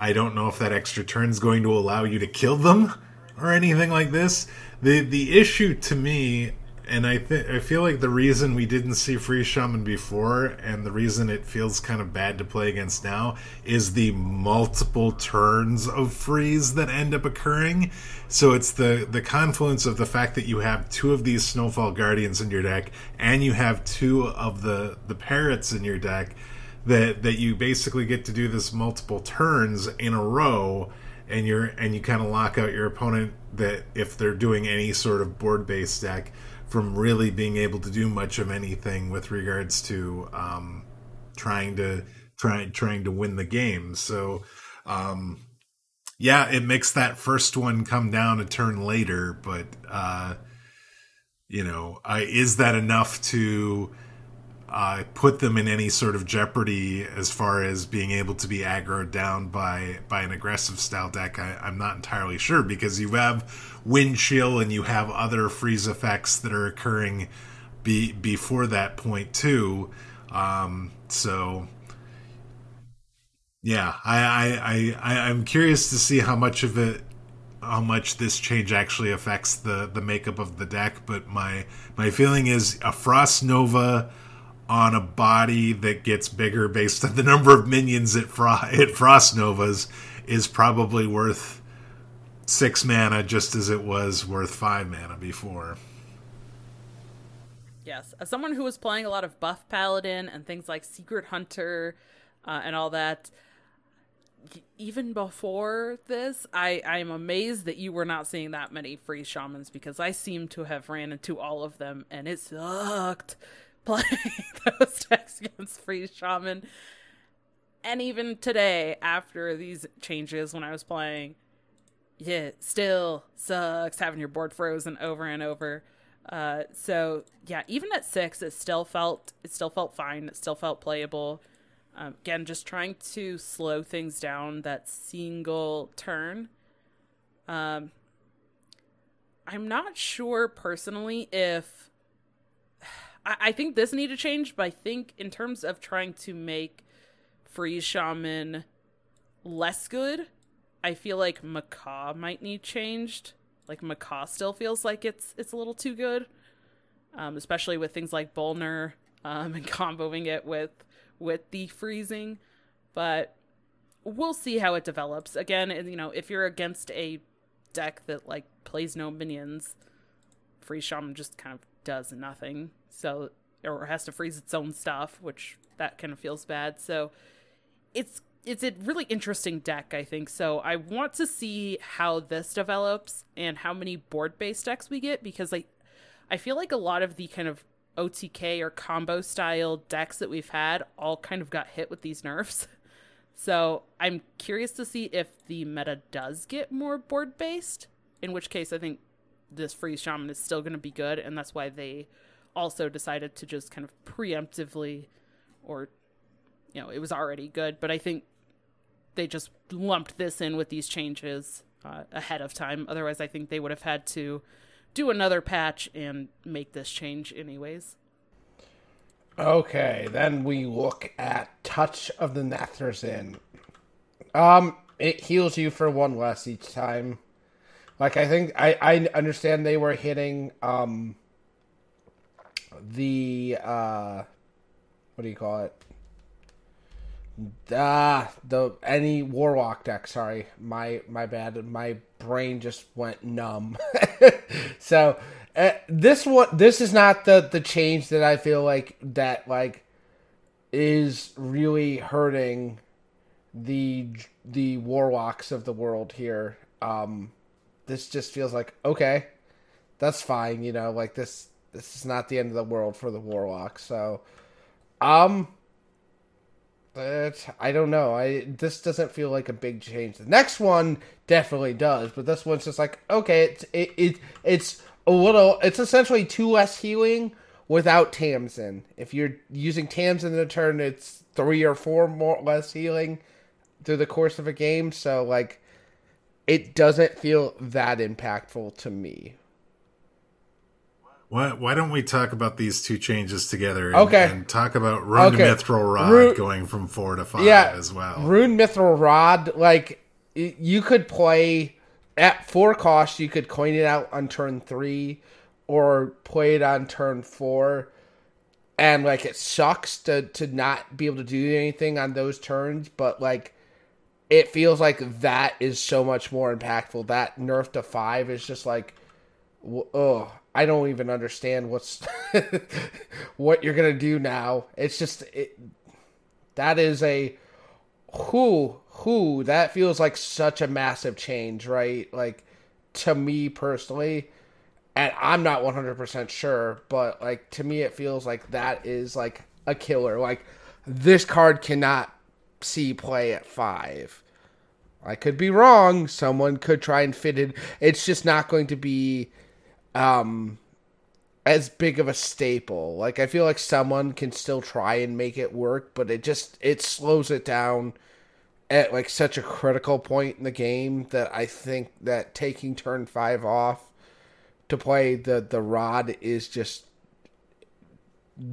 I don't know if that extra turn is going to allow you to kill them or anything like this. The the issue to me and I think I feel like the reason we didn't see Freeze Shaman before, and the reason it feels kind of bad to play against now, is the multiple turns of freeze that end up occurring. So it's the the confluence of the fact that you have two of these Snowfall Guardians in your deck, and you have two of the the parrots in your deck, that that you basically get to do this multiple turns in a row and you're and you kind of lock out your opponent that if they're doing any sort of board based deck from really being able to do much of anything with regards to um, trying to try trying to win the game. So um, yeah, it makes that first one come down a turn later, but uh, you know, I, is that enough to uh, put them in any sort of jeopardy as far as being able to be aggroed down by by an aggressive style deck. I, am not entirely sure because you have Windchill and you have other freeze effects that are occurring be, before that point too. Um, so yeah, I, I I I'm curious to see how much of it how much this change actually affects the the makeup of the deck but my my feeling is a frost nova on a body that gets bigger based on the number of minions it, fro- it frost novas is probably worth six mana just as it was worth five mana before. Yes, as someone who was playing a lot of buff paladin and things like secret hunter uh, and all that, even before this, I I am amazed that you were not seeing that many free shamans because I seem to have ran into all of them and it sucked playing those decks against Freeze Shaman. And even today, after these changes, when I was playing, yeah, still sucks having your board frozen over and over. Uh, so yeah, even at six, it still felt it still felt fine. It still felt playable. Um, again, just trying to slow things down that single turn. Um, I'm not sure personally if I, I think this need to change, but I think in terms of trying to make Freeze Shaman less good, I feel like Macaw might need changed. Like Macaw still feels like it's it's a little too good, um, especially with things like Bolner um, and comboing it with with the freezing. But we'll see how it develops. Again, you know, if you're against a deck that like plays no minions, Freeze Shaman just kind of does nothing. So or has to freeze its own stuff, which that kind of feels bad. So it's it's a really interesting deck, I think. So I want to see how this develops and how many board based decks we get because I I feel like a lot of the kind of OTK or combo style decks that we've had all kind of got hit with these nerfs. So I'm curious to see if the meta does get more board based, in which case I think this freeze shaman is still going to be good, and that's why they also decided to just kind of preemptively, or you know, it was already good, but I think they just lumped this in with these changes uh, ahead of time. Otherwise, I think they would have had to do another patch and make this change anyways. Okay, then we look at Touch of the Nathrezim. Um, it heals you for one less each time. Like I think I I understand they were hitting um the uh what do you call it? Ah, the any warlock deck. Sorry, my my bad. My brain just went numb. so uh, this one, this is not the the change that I feel like that like is really hurting the the warlocks of the world here. Um, this just feels like okay, that's fine. You know, like this this is not the end of the world for the warlock. So, um, but I don't know. I this doesn't feel like a big change. The next one definitely does, but this one's just like okay, it's it, it it's a little. It's essentially two less healing without Tamsin. If you're using Tamsin in a turn, it's three or four more less healing through the course of a game. So like, it doesn't feel that impactful to me. Why, why don't we talk about these two changes together? And, Okay. And talk about Rune Okay. Mithril Rod going from four to five Yeah, as well. Rune Mithril Rod, like you could play at four cost. You could coin it out on turn three, or play it on turn four, and like it sucks to to not be able to do anything on those turns. But like, it feels like that is so much more impactful. That nerf to five is just like, oh, I don't even understand what's what you're gonna do now. It's just it. That is a who who that feels like such a massive change, right? Like to me personally, and I'm not 100% sure, but like to me it feels like that is like a killer. Like this card cannot see play at 5. I could be wrong. Someone could try and fit it. It's just not going to be um as big of a staple. Like I feel like someone can still try and make it work, but it just it slows it down at like such a critical point in the game that I think that taking turn 5 off to play the the rod is just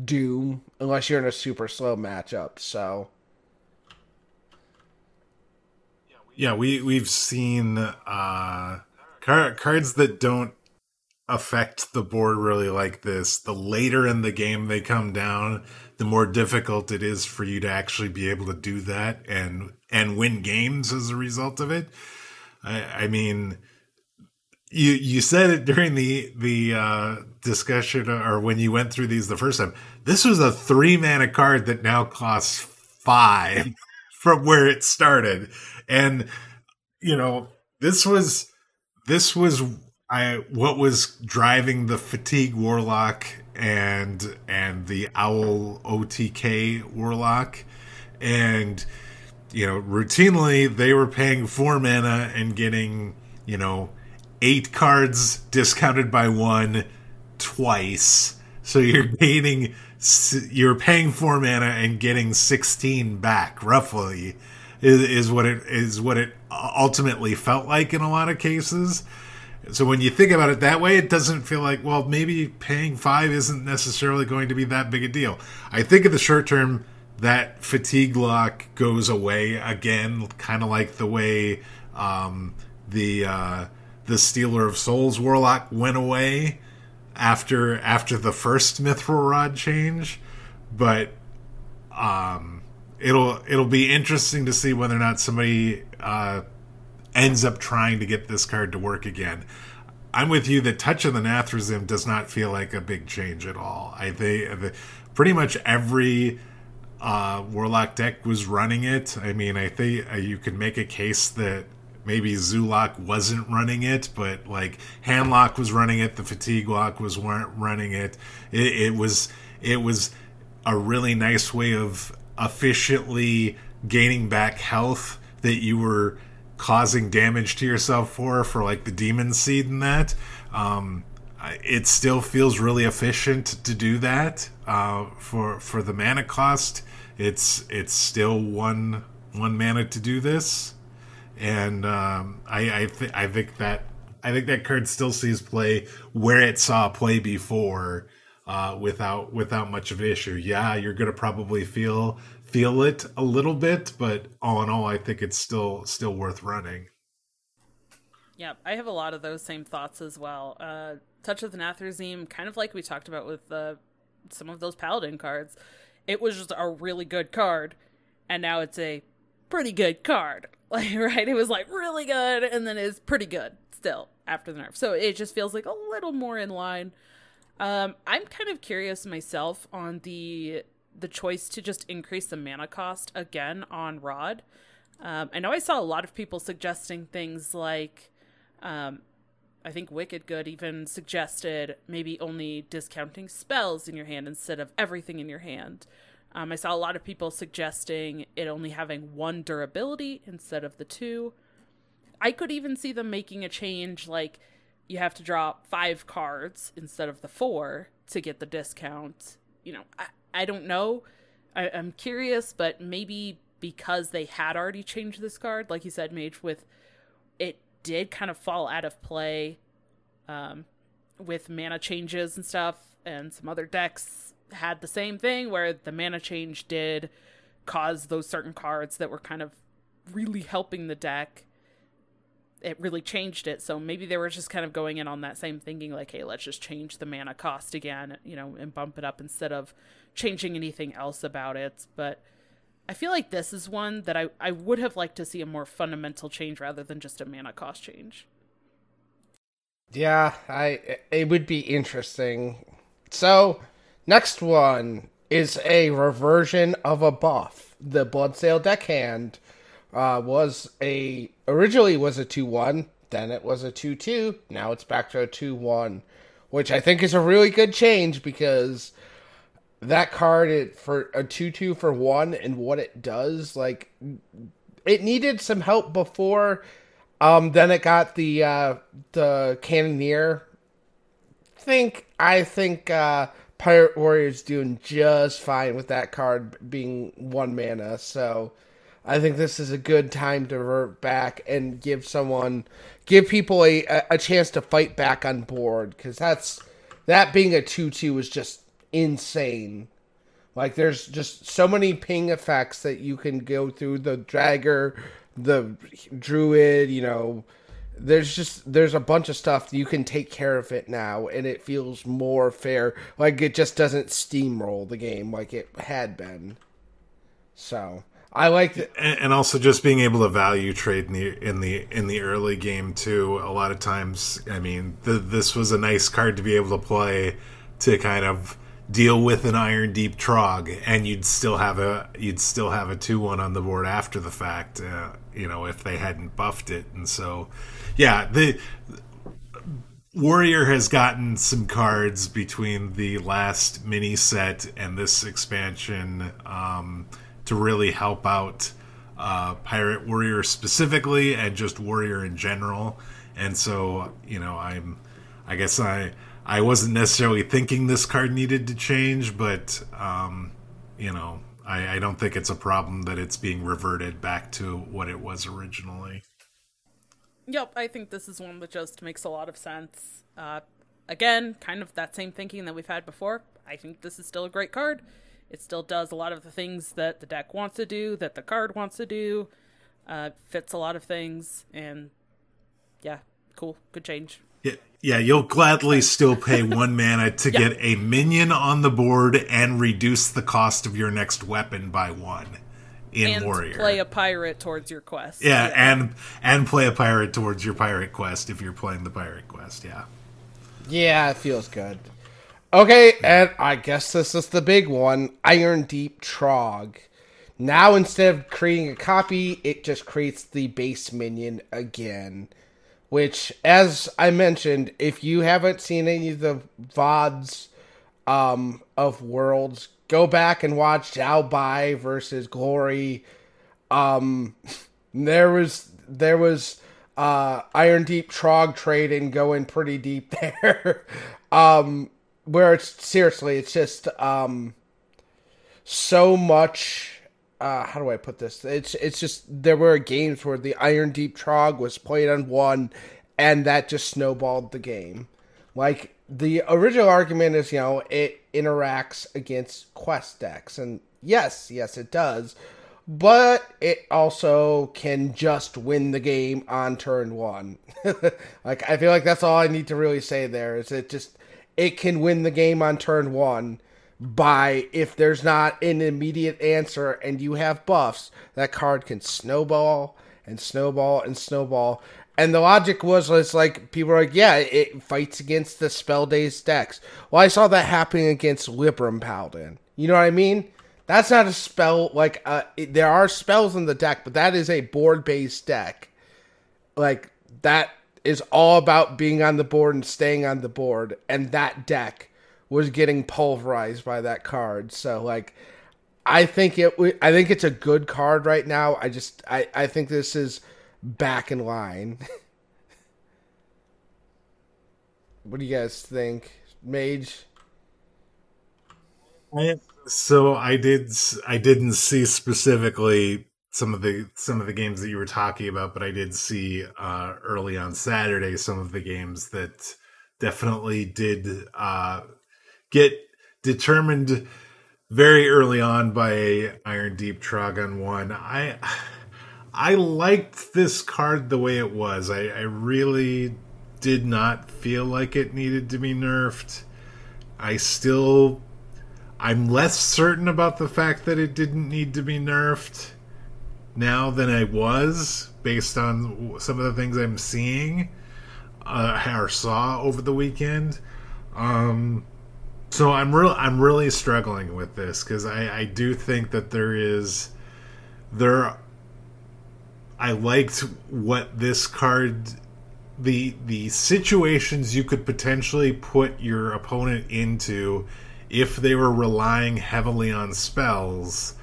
doom unless you're in a super slow matchup. So Yeah, we we've seen uh, car- cards that don't affect the board really like this. The later in the game they come down, the more difficult it is for you to actually be able to do that and and win games as a result of it. I, I mean, you you said it during the the uh, discussion or when you went through these the first time. This was a three mana card that now costs five from where it started, and you know this was this was I what was driving the fatigue warlock and and the owl OTK warlock, and you know routinely they were paying four mana and getting you know eight cards discounted by one twice. So you're gaining, you're paying four mana and getting sixteen back, roughly, is, is what it is what it ultimately felt like in a lot of cases. So when you think about it that way, it doesn't feel like well maybe paying five isn't necessarily going to be that big a deal. I think in the short term that fatigue lock goes away again, kind of like the way um, the uh, the Stealer of Souls Warlock went away after after the first Mithril Rod change, but um, it'll it'll be interesting to see whether or not somebody uh, ends up trying to get this card to work again. I'm with you that Touch of the Nathrezim does not feel like a big change at all. I think the, pretty much every uh, Warlock deck was running it. I mean, I think uh, you could make a case that maybe Zoolock wasn't running it, but like Handlock was running it, the Fatigue Lock was weren't running it. it. It was it was a really nice way of efficiently gaining back health that you were causing damage to yourself for for like the demon seed and that. Um, it still feels really efficient to do that uh, for for the mana cost. It's it's still one one mana to do this, and um, I I, th- I think that I think that card still sees play where it saw play before uh, without without much of an issue. Yeah, you're gonna probably feel feel it a little bit, but all in all, I think it's still still worth running. Yeah, I have a lot of those same thoughts as well. Uh, Touch of the Nathrezim, kind of like we talked about with uh, some of those Paladin cards, it was just a really good card, and now it's a pretty good card. Like, right? It was like really good, and then it's pretty good still after the nerf. So it just feels like a little more in line. Um, I'm kind of curious myself on the the choice to just increase the mana cost again on Rod. Um, I know I saw a lot of people suggesting things like, um, I think Wicked Good even suggested maybe only discounting spells in your hand instead of everything in your hand. Um, I saw a lot of people suggesting it only having one durability instead of the two. I could even see them making a change like you have to draw five cards instead of the four to get the discount. You know, I, I don't know. I, I'm curious, but maybe because they had already changed this card, like you said, Mage, with it did kind of fall out of play um, with mana changes and stuff, and some other decks had the same thing where the mana change did cause those certain cards that were kind of really helping the deck it really changed it. So maybe they were just kind of going in on that same thinking, like, hey, let's just change the mana cost again, you know, and bump it up instead of changing anything else about it. But I feel like this is one that I, I would have liked to see a more fundamental change rather than just a mana cost change. Yeah, I it would be interesting. So, next one is a reversion of a buff, the Bloodsail Deckhand uh, was a originally was a two one, then it was a two two, now it's back to a two one, which I think is a really good change because that card it, for a two two for one and what it does, like it needed some help before. Um, then it got the uh, the cannoneer. Think I think uh, Pirate Warriors doing just fine with that card being one mana. So I think this is a good time to revert back and give someone, give people a, a chance to fight back on board because that's that being a two two is just insane. Like there's just so many ping effects that you can go through the dragger, the druid, you know. There's just there's a bunch of stuff you can take care of it now, and it feels more fair. Like it just doesn't steamroll the game like it had been. So I like it, and also just being able to value trade in the in the in the early game too. A lot of times, I mean, the, this was a nice card to be able to play to kind of deal with an Irondeep Trogg and you'd still have a you'd still have a two one on the board after the fact. Uh, you know, if they hadn't buffed it, and so yeah, the Warrior has gotten some cards between the last mini set and this expansion. Um, to really help out uh, Pirate Warrior specifically and just Warrior in general. And so, you know, I'm, I guess I, I wasn't necessarily thinking this card needed to change, but, um, you know, I, I don't think it's a problem that it's being reverted back to what it was originally. Yep, I think this is one that just makes a lot of sense. Uh, again, kind of that same thinking that we've had before. I think this is still a great card. It still does a lot of the things that the deck wants to do, that the card wants to do. Uh, fits a lot of things, and yeah, cool, good change. Yeah, yeah, you'll gladly still pay one mana to yeah. get a minion on the board and reduce the cost of your next weapon by one in and Warrior. Play a pirate towards your quest. Yeah, yeah, and and play a pirate towards your pirate quest if you're playing the pirate quest. Yeah. Yeah, it feels good. Okay, and I guess this is the big one Irondeep Trogg. Now, instead of creating a copy, it just creates the base minion again. Which, as I mentioned, if you haven't seen any of the VODs um, of Worlds, go back and watch Zhao Bai versus Glory. Um, there was there was uh, Irondeep Trogg trading going pretty deep there. um, where it's seriously, it's just um, so much. Uh, how do I put this? It's it's just there were games where the Irondeep Trogg was played on one, and that just snowballed the game. Like the original argument is, you know, it interacts against quest decks, and yes, yes, it does, but it also can just win the game on turn one. like I feel like that's all I need to really say there. Is it just it can win the game on turn one by if there's not an immediate answer and you have buffs, that card can snowball and snowball and snowball. And the logic was, was like people are like, yeah, it fights against the spell days decks. Well, I saw that happening against Libram Paladin. You know what I mean? That's not a spell like uh, it, there are spells in the deck, but that is a board based deck. Like that is all about being on the board and staying on the board, and that deck was getting pulverized by that card. So like, I think it. I think it's a good card right now. I just I I think this is back in line. What do you guys think, Mage? So I did. I didn't see specifically some of the some of the games that you were talking about, but I did see uh, early on Saturday some of the games that definitely did uh, get determined very early on by a Irondeep Trogon one. I I liked this card the way it was. I, I really did not feel like it needed to be nerfed. I still I'm less certain about the fact that it didn't need to be nerfed now than I was based on some of the things I'm seeing uh, or saw over the weekend. Um, so I'm real I'm really struggling with this because I, I do think that there is there I liked what this card the the situations you could potentially put your opponent into if they were relying heavily on spells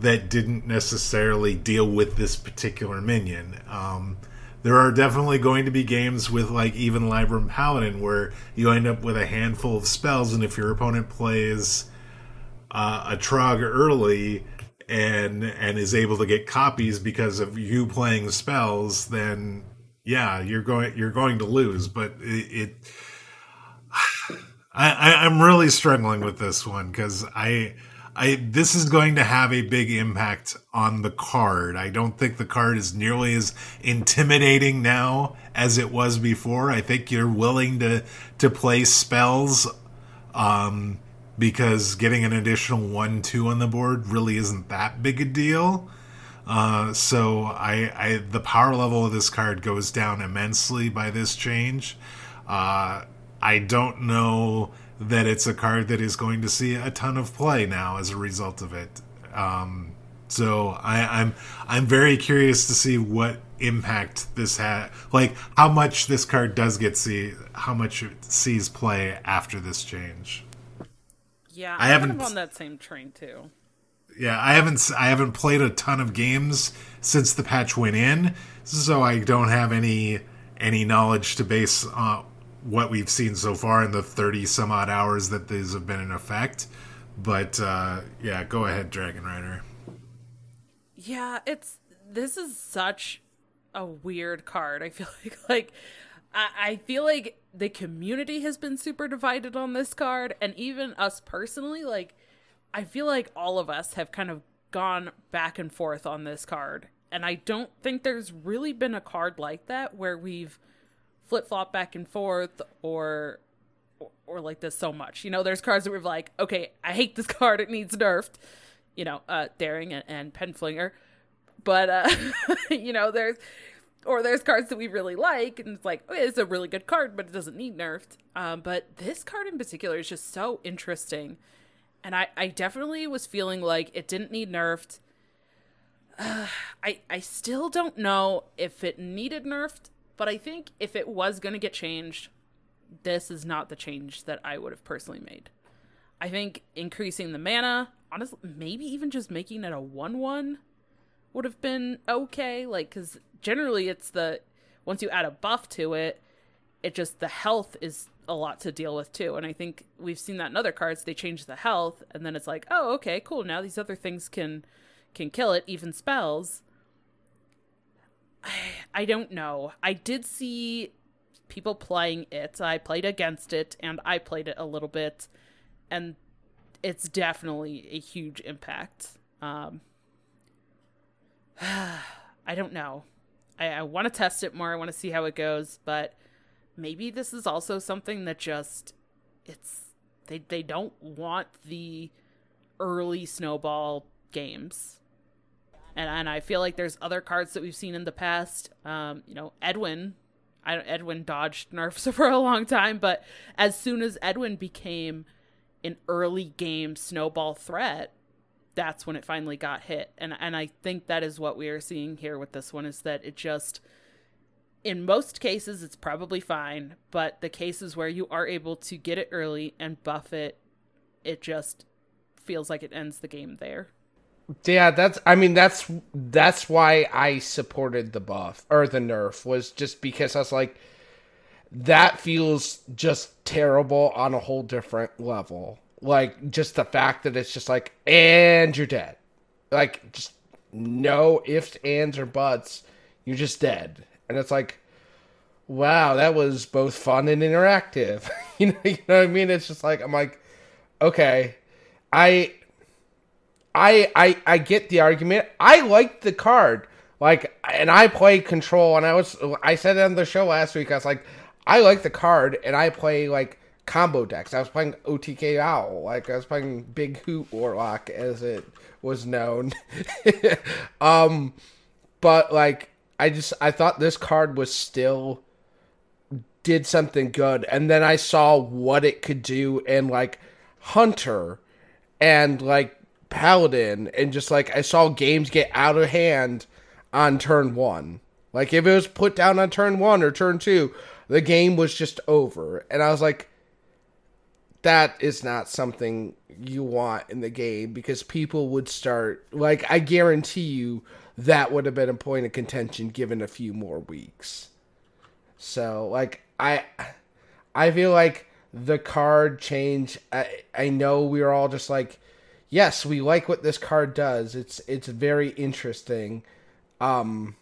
that didn't necessarily deal with this particular minion. Um, there are definitely going to be games with like even Libram Paladin where you end up with a handful of spells, and if your opponent plays uh, a Trog early and and is able to get copies because of you playing spells, then yeah, you're going you're going to lose. But it, it I, I'm really struggling with this one because I, I this is going to have a big impact on the card. I don't think the card is nearly as intimidating now as it was before. I think you're willing to to play spells, um, because getting an additional one two on the board really isn't that big a deal. Uh, so I, I the power level of this card goes down immensely by this change. Uh, I don't know that it's a card that is going to see a ton of play now as a result of it. Um, so I, I'm I'm very curious to see what impact this had, like how much this card does get see, how much it sees play after this change. Yeah, I haven't kind of on that same train too. Yeah, I haven't I haven't played a ton of games since the patch went in, so I don't have any any knowledge to base uh, what we've seen so far in the 30 some odd hours that these have been in effect. But uh, yeah, go ahead, Dragon Rider. Yeah, it's this is such a weird card. I feel like like I, I feel like the community has been super divided on this card, and even us personally, like I feel like all of us have kind of gone back and forth on this card. And I don't think there's really been a card like that where we've flip flop back and forth or, or, or like this so much. You know, there's cards that we're like, okay, I hate this card, it needs nerfed. You know, uh, daring and, and Pen Flinger, but uh, you know, there's or there's cards that we really like, and it's like, okay, it's a really good card, but it doesn't need nerfed. Um, but this card in particular is just so interesting, and I, I definitely was feeling like it didn't need nerfed. Uh, I I still don't know if it needed nerfed but I think if it was going to get changed, this is not the change that I would have personally made. I think increasing the mana, honestly, maybe even just making it a 1 1 would have been okay. Like, because generally it's the, once you add a buff to it, it just, the health is a lot to deal with too. And I think we've seen that in other cards. They change the health, and then it's like, oh, okay, cool. Now these other things can can kill it, even spells. I don't know. I did see people playing it. I played against it and I played it a little bit and it's definitely a huge impact. Um, I don't know. I, I want to test it more. I want to see how it goes, but maybe this is also something that just it's they they don't want the early snowball games and and I feel like there's other cards that we've seen in the past. Um, you know, Edwin. I Edwin dodged nerfs for a long time, but as soon as Edwin became an early game snowball threat, that's when it finally got hit. And and I think that is what we are seeing here with this one is that it just in most cases it's probably fine, but the cases where you are able to get it early and buff it, it just feels like it ends the game there. Yeah, that's. I mean, that's that's why I supported the buff or the nerf was just because I was like, that feels just terrible on a whole different level. Like just the fact that it's just like, and you're dead. Like just no ifs, ands, or buts. You're just dead. And it's like, wow, that was both fun and interactive. you know, you know what I mean? It's just like I'm like, okay, I, I, I, I get the argument. I like the card, like, and I play control, and I was, I said on the show last week. I was like, I like the card, and I play like combo decks. I was playing OTK Owl, like I was playing Big Hoot Warlock, as it was known. um, but like, I just I thought this card was still did something good, and then I saw what it could do in like Hunter and like Paladin, and just like I saw games get out of hand on turn one. Like if it was put down on turn one or turn two, the game was just over, and I was like, that is not something you want in the game because people would start like I guarantee you that would have been a point of contention given a few more weeks. So like I I feel like the card change I I know we are all just like yes, we like what this card does. It's it's very interesting. Um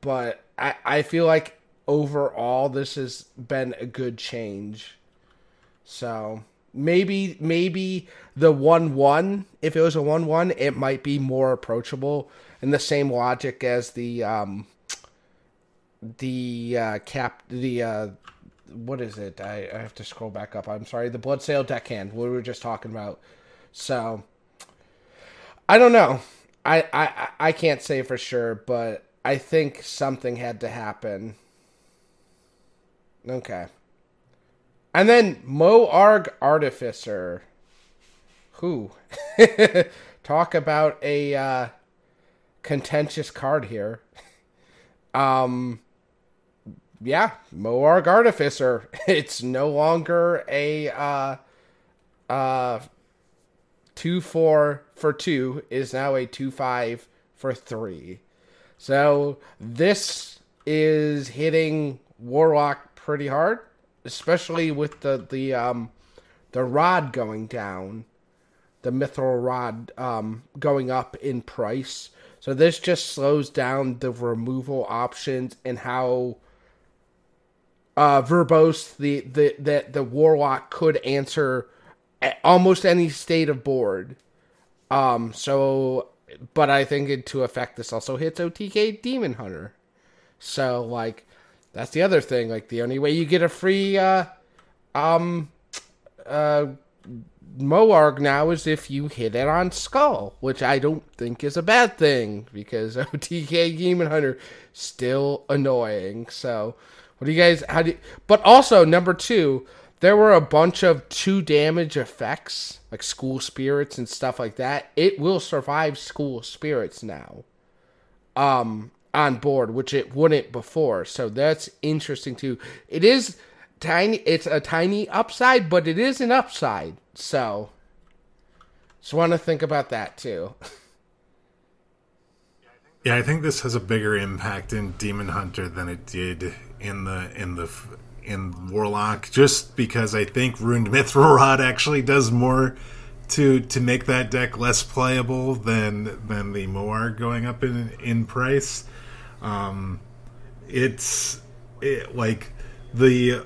but I I feel like overall this has been a good change. So maybe maybe the one one if it was a one one it might be more approachable and the same logic as the um the uh cap the uh what is it I, I have to scroll back up i'm sorry the Bloodsail deckhand we were just talking about so i don't know I, I i can't say for sure but i think something had to happen okay and then Moarg Artificer. Who? Talk about a uh, contentious card here. Um, yeah, Moarg Artificer. It's no longer a uh, uh, two four for two. Is now a two five for three. So this is hitting Warlock pretty hard especially with the the um the rod going down, the mithril rod um going up in price. So this just slows down the removal options and how uh verbose the the that the warlock could answer almost any state of board. Um so but I think it, to affect this also hits OTK Demon Hunter. So like that's the other thing. Like the only way you get a free uh, um, uh, Moarg now is if you hit it on Skull, which I don't think is a bad thing because OTK Demon Hunter still annoying. So, what do you guys? How do? You, but also number two, there were a bunch of two damage effects like School Spirits and stuff like that. It will survive School Spirits now. Um, on board, which it wouldn't before. So that's interesting too. It is tiny. It's a tiny upside, but it is an upside. So just want to think about that too. Yeah, I think this has a bigger impact in Demon Hunter than it did in the in the in Warlock, just because I think Runed Mithril Rod actually does more to to make that deck less playable than than the Moarg going up in in price. Um, it's it, like the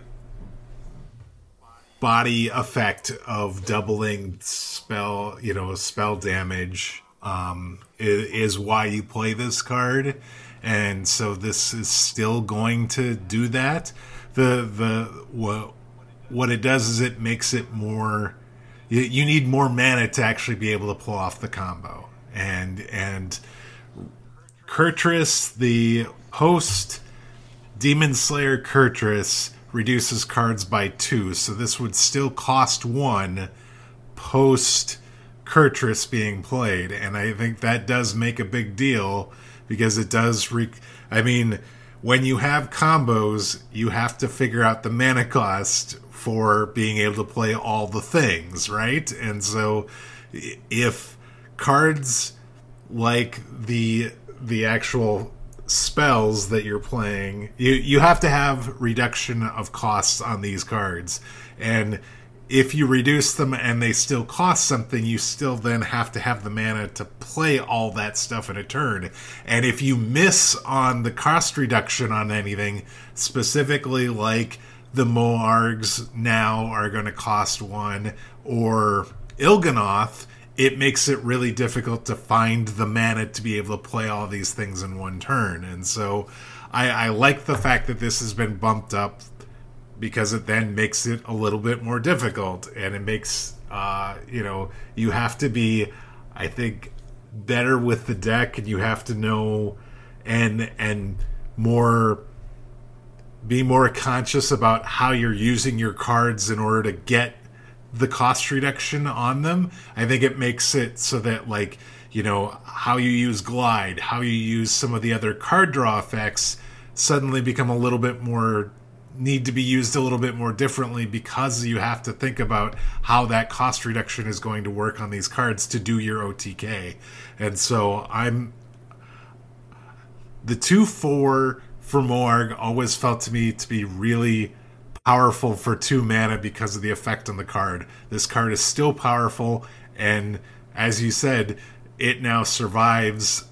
body effect of doubling spell, you know, spell damage um, is, is why you play this card, and so this is still going to do that. The the what what it does is it makes it more. You, you need more mana to actually be able to pull off the combo, and and Kurtrus, the host Demon Slayer Kurtrus, reduces cards by two, so this would still cost one post Kurtrus being played, and I think that does make a big deal because it does. Re- I mean, when you have combos, you have to figure out the mana cost for being able to play all the things, right? And so, if cards like the the actual spells that you're playing, you you have to have reduction of costs on these cards, and if you reduce them and they still cost something, you still then have to have the mana to play all that stuff in a turn. And if you miss on the cost reduction on anything, specifically like the Moargs now are going to cost one, or Il'gynoth, it makes it really difficult to find the mana to be able to play all these things in one turn. And so I, I like the fact that this has been bumped up because it then makes it a little bit more difficult. And it makes uh, you know you have to be i think better with the deck and you have to know and and more be more conscious about how you're using your cards in order to get the cost reduction on them. I think it makes it so that like you know how you use glide how you use some of the other card draw effects suddenly become a little bit more need to be used a little bit more differently because you have to think about how that cost reduction is going to work on these cards to do your OTK. And so I'm the 2 4 for Moarg always felt to me to be really powerful for 2 mana because of the effect on the card. This card is still powerful and as you said, it now survives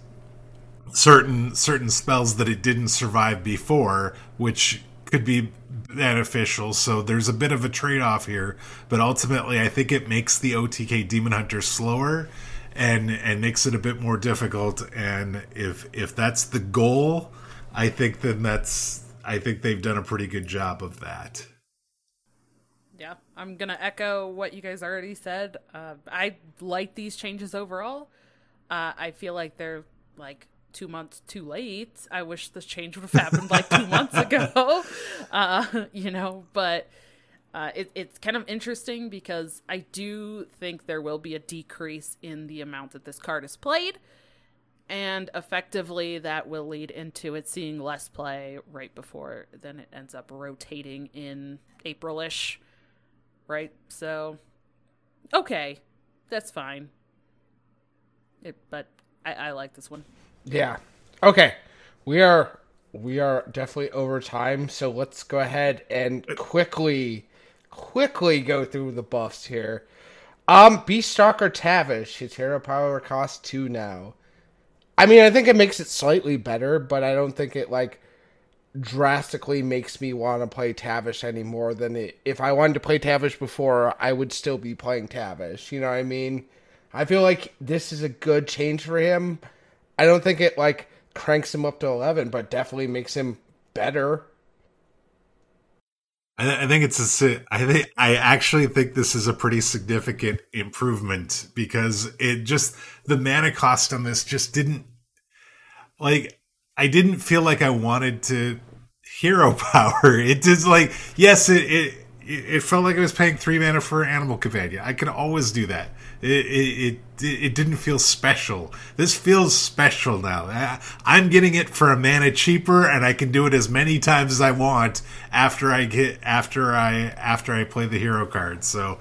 certain certain spells that it didn't survive before, which could be beneficial. So there's a bit of a trade off here, but ultimately, I think it makes the OTK Demon Hunter slower and and makes it a bit more difficult. And if if that's the goal, I think then that's I think they've done a pretty good job of that. Yeah, I'm gonna echo what you guys already said. Uh, I like these changes overall. Uh, I feel like they're like two months too late. I wish this change would have happened like two months ago. Uh, you know, but uh, it, it's kind of interesting because I do think there will be a decrease in the amount that this card is played. And effectively, that will lead into it seeing less play right before then it ends up rotating in April ish. Right? So, okay, that's fine. It, but I, I like this one. Yeah. Okay. We are we are definitely over time, so let's go ahead and quickly quickly go through the buffs here. Um Beast Stalker Tavish, his hero power costs two now. I mean I think it makes it slightly better, but I don't think it like drastically makes me want to play Tavish any more than it if I wanted to play Tavish before, I would still be playing Tavish. You know what I mean? I feel like this is a good change for him I don't think it like cranks him up to eleven, but definitely makes him better. I, think it's a. I think I actually think this is a pretty significant improvement because it just the mana cost on this just didn't like. I didn't feel like I wanted to hero power. It just like yes, it it it felt like I was paying three mana for Animal Companion. I can always do that. It, it, it, didn't feel special. This feels special now. I'm getting it for a mana cheaper, and I can do it as many times as I want after I get after I after I play the hero card. So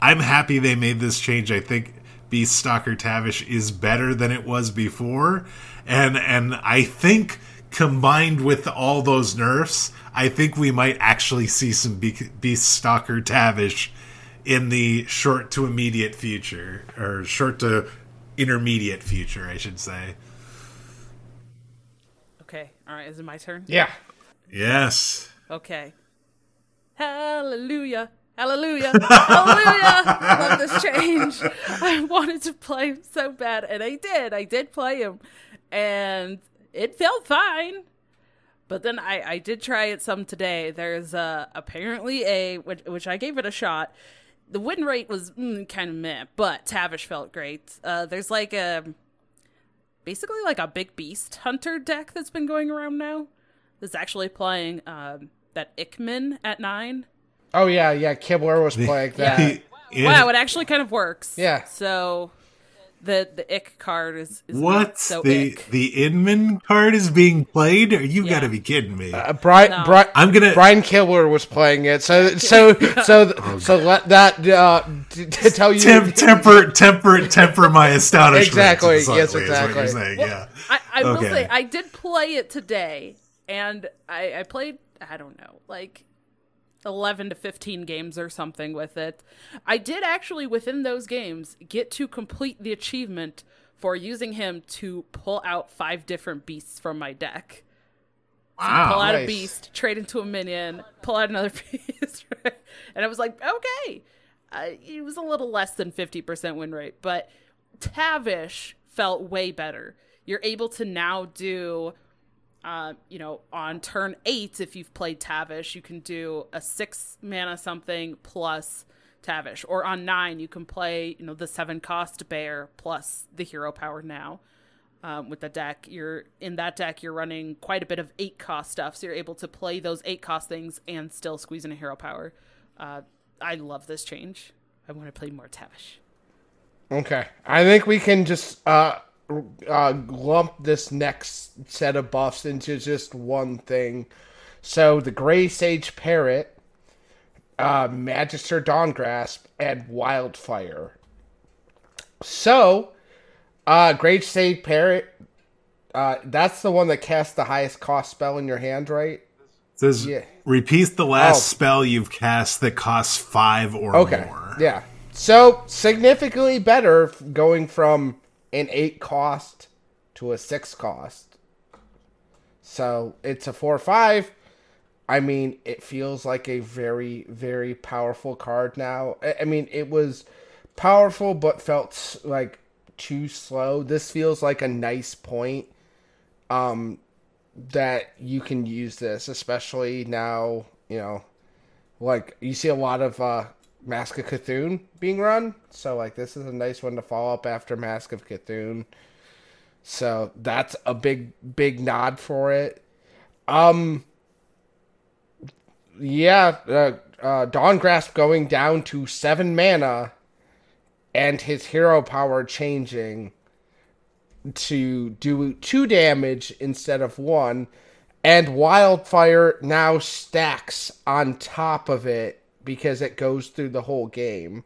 I'm happy they made this change. I think Beast Stalker Tavish is better than it was before, and and I think combined with all those nerfs, I think we might actually see some Be- Beast Stalker Tavish in the short to immediate future, or short to intermediate future, I should say. Okay, all right, is it my turn? Yeah. Yes. Okay. Hallelujah. Hallelujah. Hallelujah. I love this change. I wanted to play him so bad, and I did. I did play him. And it felt fine. But then I, I did try it some today. There's uh, apparently a, which, which I gave it a shot the win rate was mm, kind of meh, but Tavish felt great. Uh, there's like a basically like a big beast hunter deck that's been going around now. That's actually playing um, that Ikman at nine. Oh yeah, yeah. Kibler was playing that. Yeah. Wow, it actually kind of works. Yeah. So the the ick card is, is what so the ick. the Inman card is being played. Are you Yeah. got to be kidding me? Uh, Brian, No. Brian, I'm gonna- Brian Kibler was playing it, so so so so let that uh, t- to tell you. Tem- temper, temper, temper my astonishment. Exactly, yes, exactly. saying, yeah. I, I will say I did play it today, and I, I played. I don't know, like 11 to 15 games or something with it. I did actually, within those games, get to complete the achievement for using him to pull out five different beasts from my deck. So wow, pull out nice. a beast, trade into a minion, pull out another beast. and I was like, okay. Uh, it was a little less than 50% win rate, but Tavish felt way better. You're able to now do uh, you know, on turn eight, if you've played Tavish, you can do a six mana something plus Tavish. Or on nine, you can play, you know, the seven cost bear plus the hero power now. Um, with the deck, you're in that deck, you're running quite a bit of eight cost stuff, so you're able to play those eight cost things and still squeeze in a hero power. Uh, I love this change. I want to play more Tavish. Okay, I think we can just uh, uh, lump this next set of buffs into just one thing. So the Gray Sage Parrot, uh, Magister Dawngrasp, and Wildfire. So, uh, Gray Sage Parrot, uh, that's the one that casts the highest cost spell in your hand, right? It says yeah. repeat the last oh. spell you've cast that costs five or okay. more. Yeah. So significantly better going from an eight cost to a six cost. So it's a four or five. I mean, it feels like a very, very powerful card now. I mean, it was powerful, but felt like too slow. This feels like a nice point um, that you can use this, especially now, you know, like you see a lot of uh, Mask of C'Thun being run. So like this is a nice one to follow up after Mask of C'Thun. So that's a big big nod for it. Um yeah, uh, uh Dawngrasp going down to 7 mana and his hero power changing to do 2 damage instead of 1 and wildfire now stacks on top of it because it goes through the whole game.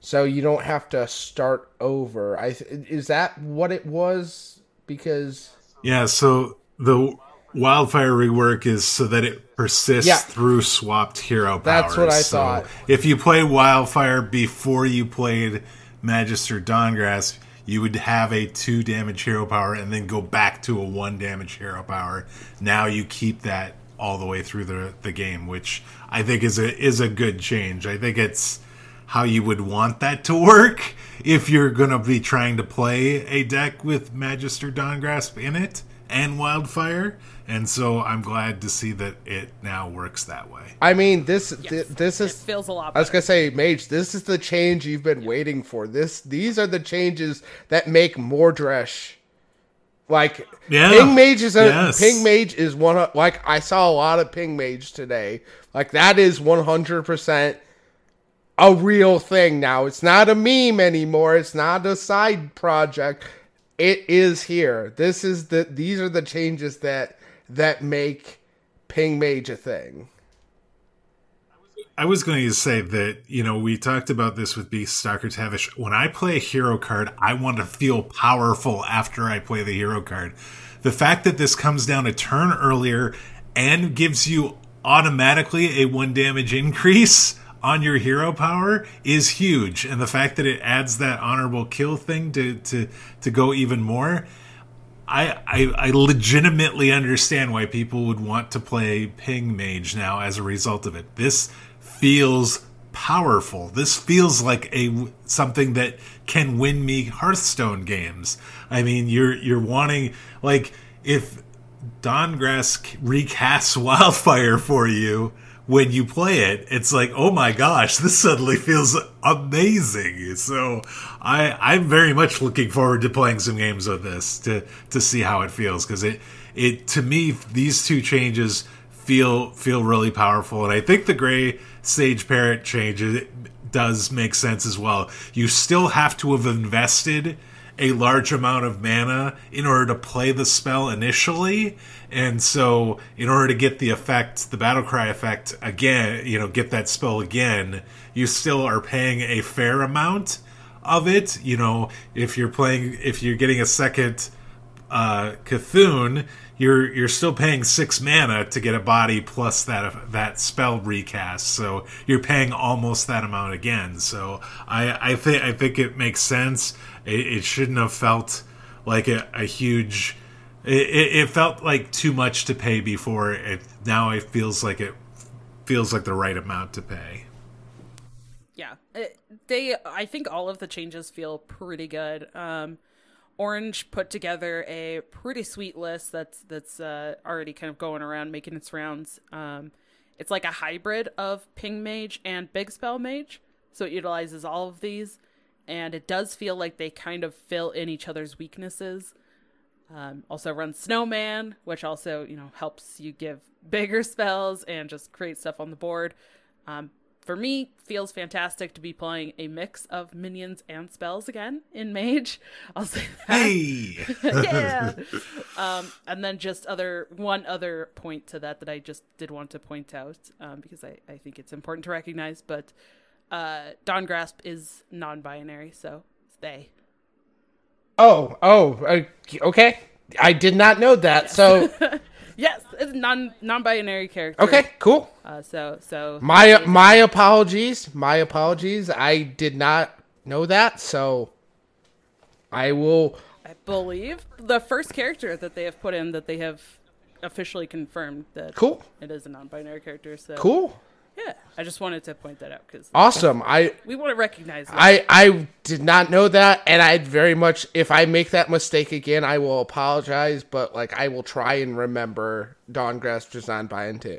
So you don't have to start over. I is that what it was? Because yeah, so the wildfire rework is so that it persists yeah. through swapped hero powers. That's what I so thought. If you play wildfire before you played Magister Dawngrasp, you would have a two damage hero power and then go back to a one damage hero power. Now you keep that all the way through the the game, which I think is a is a good change. I think it's how you would want that to work if you're going to be trying to play a deck with Magister Dawngrasp in it and Wildfire. And so I'm glad to see that it now works that way. I mean, this yes, th- this is feels a lot. Better. I was gonna say, Mage, this is the change you've been waiting for. This these are the changes that make Mordresh like yeah. Ping Mage is a yes. Ping Mage is one like I saw a lot of Ping Mage today. Like that is one hundred percent a real thing now. It's not a meme anymore. It's not a side project. It is here. This is the these are the changes that that make Ping Mage a thing. I was going to say that, you know, we talked about this with Beast Stalker Tavish. When I play a hero card, I want to feel powerful after I play the hero card. The fact that this comes down a turn earlier and gives you automatically a one damage increase on your hero power is huge. And the fact that it adds that honorable kill thing to, to, to go even more. I, I, I legitimately understand why people would want to play Ping Mage now as a result of it. This feels powerful. This feels like a something that can win me Hearthstone games. I mean, you're you're wanting like if Dawngrasp recasts Wildfire for you when you play it, it's like, oh my gosh, this suddenly feels amazing. So I I'm very much looking forward to playing some games with this to to see how it feels because it it to me these two changes feel feel really powerful and I think the gray Sage Parrot change it does make sense as well. You still have to have invested a large amount of mana in order to play the spell initially. And so, in order to get the effect, the battle cry effect again, you know, get that spell again, you still are paying a fair amount of it. You know, if you're playing, if you're getting a second uh, Cthulhu, you're you're still paying six mana to get a body plus that that spell recast. So you're paying almost that amount again. So I I think I think it makes sense. It, it shouldn't have felt like a, a huge. It, it, felt like too much to pay before. It now it feels like it feels like the right amount to pay. Yeah, it, they. I think all of the changes feel pretty good. Um, Orange put together a pretty sweet list that's that's uh, already kind of going around making its rounds. Um, it's like a hybrid of Ping Mage and Big Spell Mage, so it utilizes all of these, and it does feel like they kind of fill in each other's weaknesses. Um, also runs Snowman, which also you know helps you give bigger spells and just create stuff on the board. Um, for me, feels fantastic to be playing a mix of minions and spells again in Mage. I'll say that. Hey, yeah. Um, and then just other one other point to that that I just did want to point out um, because I, I think it's important to recognize. But uh, Dawngrasp is non-binary, so it's they. Oh, oh, uh, okay. I did not know that. Yes. So yes, it's non non-binary character. Okay, cool. Uh, so so my my apologies. My apologies. I did not know that. So I will. I believe the first character that they have put in that they have officially confirmed that cool it is a non-binary character. So cool. Yeah, I just wanted to point that out because awesome. I we want to recognize. That. I I did not know that, and I'd very much if I make that mistake again, I will apologize. But like I will try and remember Dawngrasp is non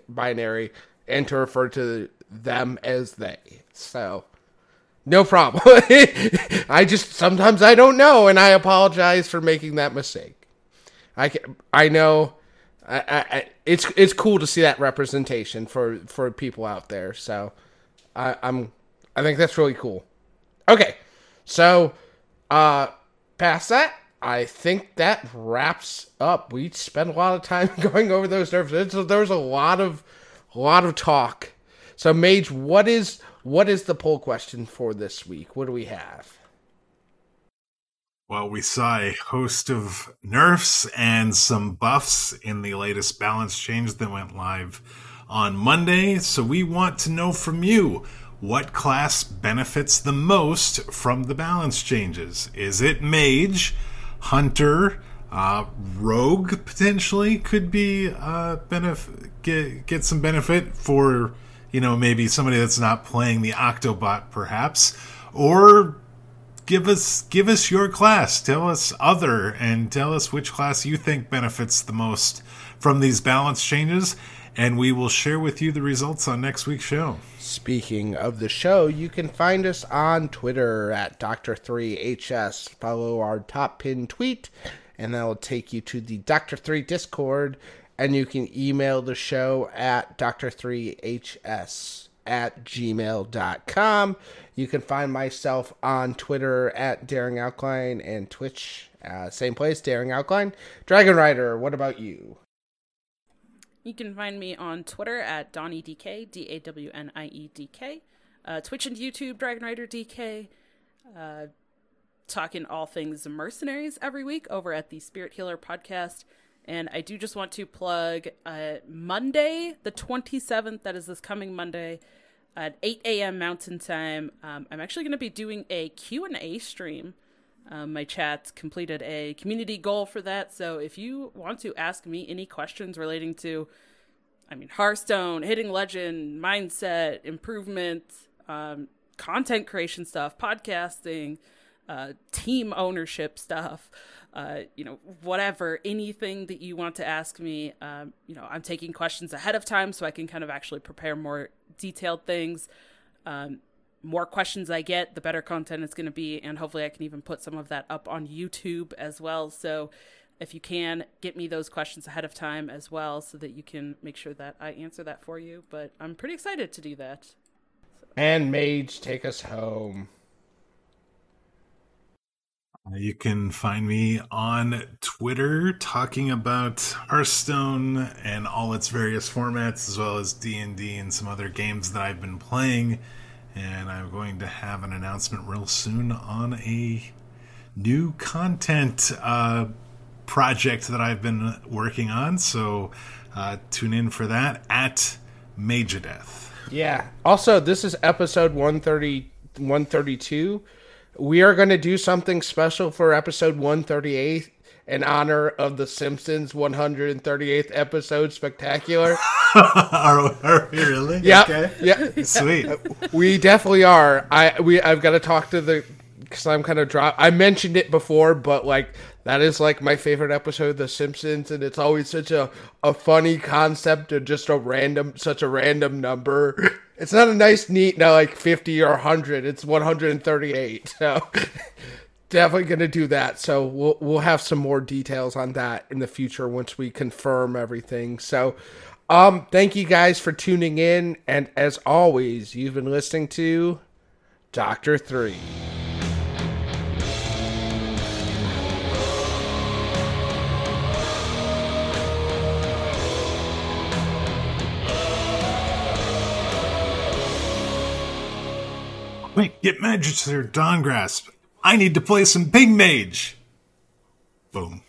binary and to refer to them as they. So no problem. I just sometimes I don't know, and I apologize for making that mistake. I can, I know I, it's it's cool to see that representation for for people out there. So I, I'm I think that's really cool. Okay, so uh, past that, I think that wraps up. We spent a lot of time going over those. There was a lot of a lot of talk. So Mage, what is what is the poll question for this week? What do we have? Well, we saw a host of nerfs and some buffs in the latest balance change that went live on Monday. So we want to know from you what class benefits the most from the balance changes. Is it mage, hunter, uh, rogue potentially could be uh, get get some benefit for you know maybe somebody that's not playing the Octobot perhaps, or give us give us your class. Tell us other and tell us which class you think benefits the most from these balance changes and we will share with you the results on next week's show. Speaking of the show, you can find us on Twitter at Dr3HS. Follow our top pin tweet, and that will take you to the Dr3 Discord, and you can email the show at Dr3HS at gmail.com. You can find myself on Twitter at Daring Outline and Twitch, uh, same place, Daring Outline. Dragon Rider, what about you? You can find me on Twitter at DawnieDK, D A W N I E D K. Uh, Twitch and YouTube, Dragon Rider DK. Uh, talking all things mercenaries every week over at the Spirit Healer podcast. And I do just want to plug uh, Monday, the 27th, that is this coming Monday at 8 a.m. Mountain Time. Um, I'm actually going to be doing a Q&A stream. Um, my chat completed a community goal for that. So if you want to ask me any questions relating to, I mean, Hearthstone, hitting legend, mindset, improvement, um, content creation stuff, podcasting, uh, team ownership stuff, uh, you know, whatever, anything that you want to ask me, um, you know, I'm taking questions ahead of time so I can kind of actually prepare more detailed things. Um, more questions I get, the better content it's going to be, and hopefully I can even put some of that up on YouTube as well. So if you can, get me those questions ahead of time as well so that you can make sure that I answer that for you. But I'm pretty excited to do that. So. And Mage, take us home. You can find me on Twitter talking about Hearthstone and all its various formats, as well as D and D and some other games that I've been playing. And I'm going to have an announcement real soon on a new content uh, project that I've been working on. So uh, tune in for that at Major Death. Yeah. Also, this is episode 130, 132. We are going to do something special for episode 138 in honor of the Simpsons 138th episode spectacular. are, are we really? Yeah. Okay. Yeah. Sweet. we definitely are. I we I've got to talk to the because I'm kind of drop. I mentioned it before, but like that is like my favorite episode of The Simpsons, and it's always such a a funny concept of just a random such a random number. It's not a nice, neat, no, like fifty or hundred. It's one hundred and thirty-eight. So. Definitely to do that. So we'll we'll have some more details on that in the future once we confirm everything. So um thank you guys for tuning in and as always, you've been listening to Doctor 3. Wait, get Magister Dawngrasp. I need to play some Big Mage. Boom.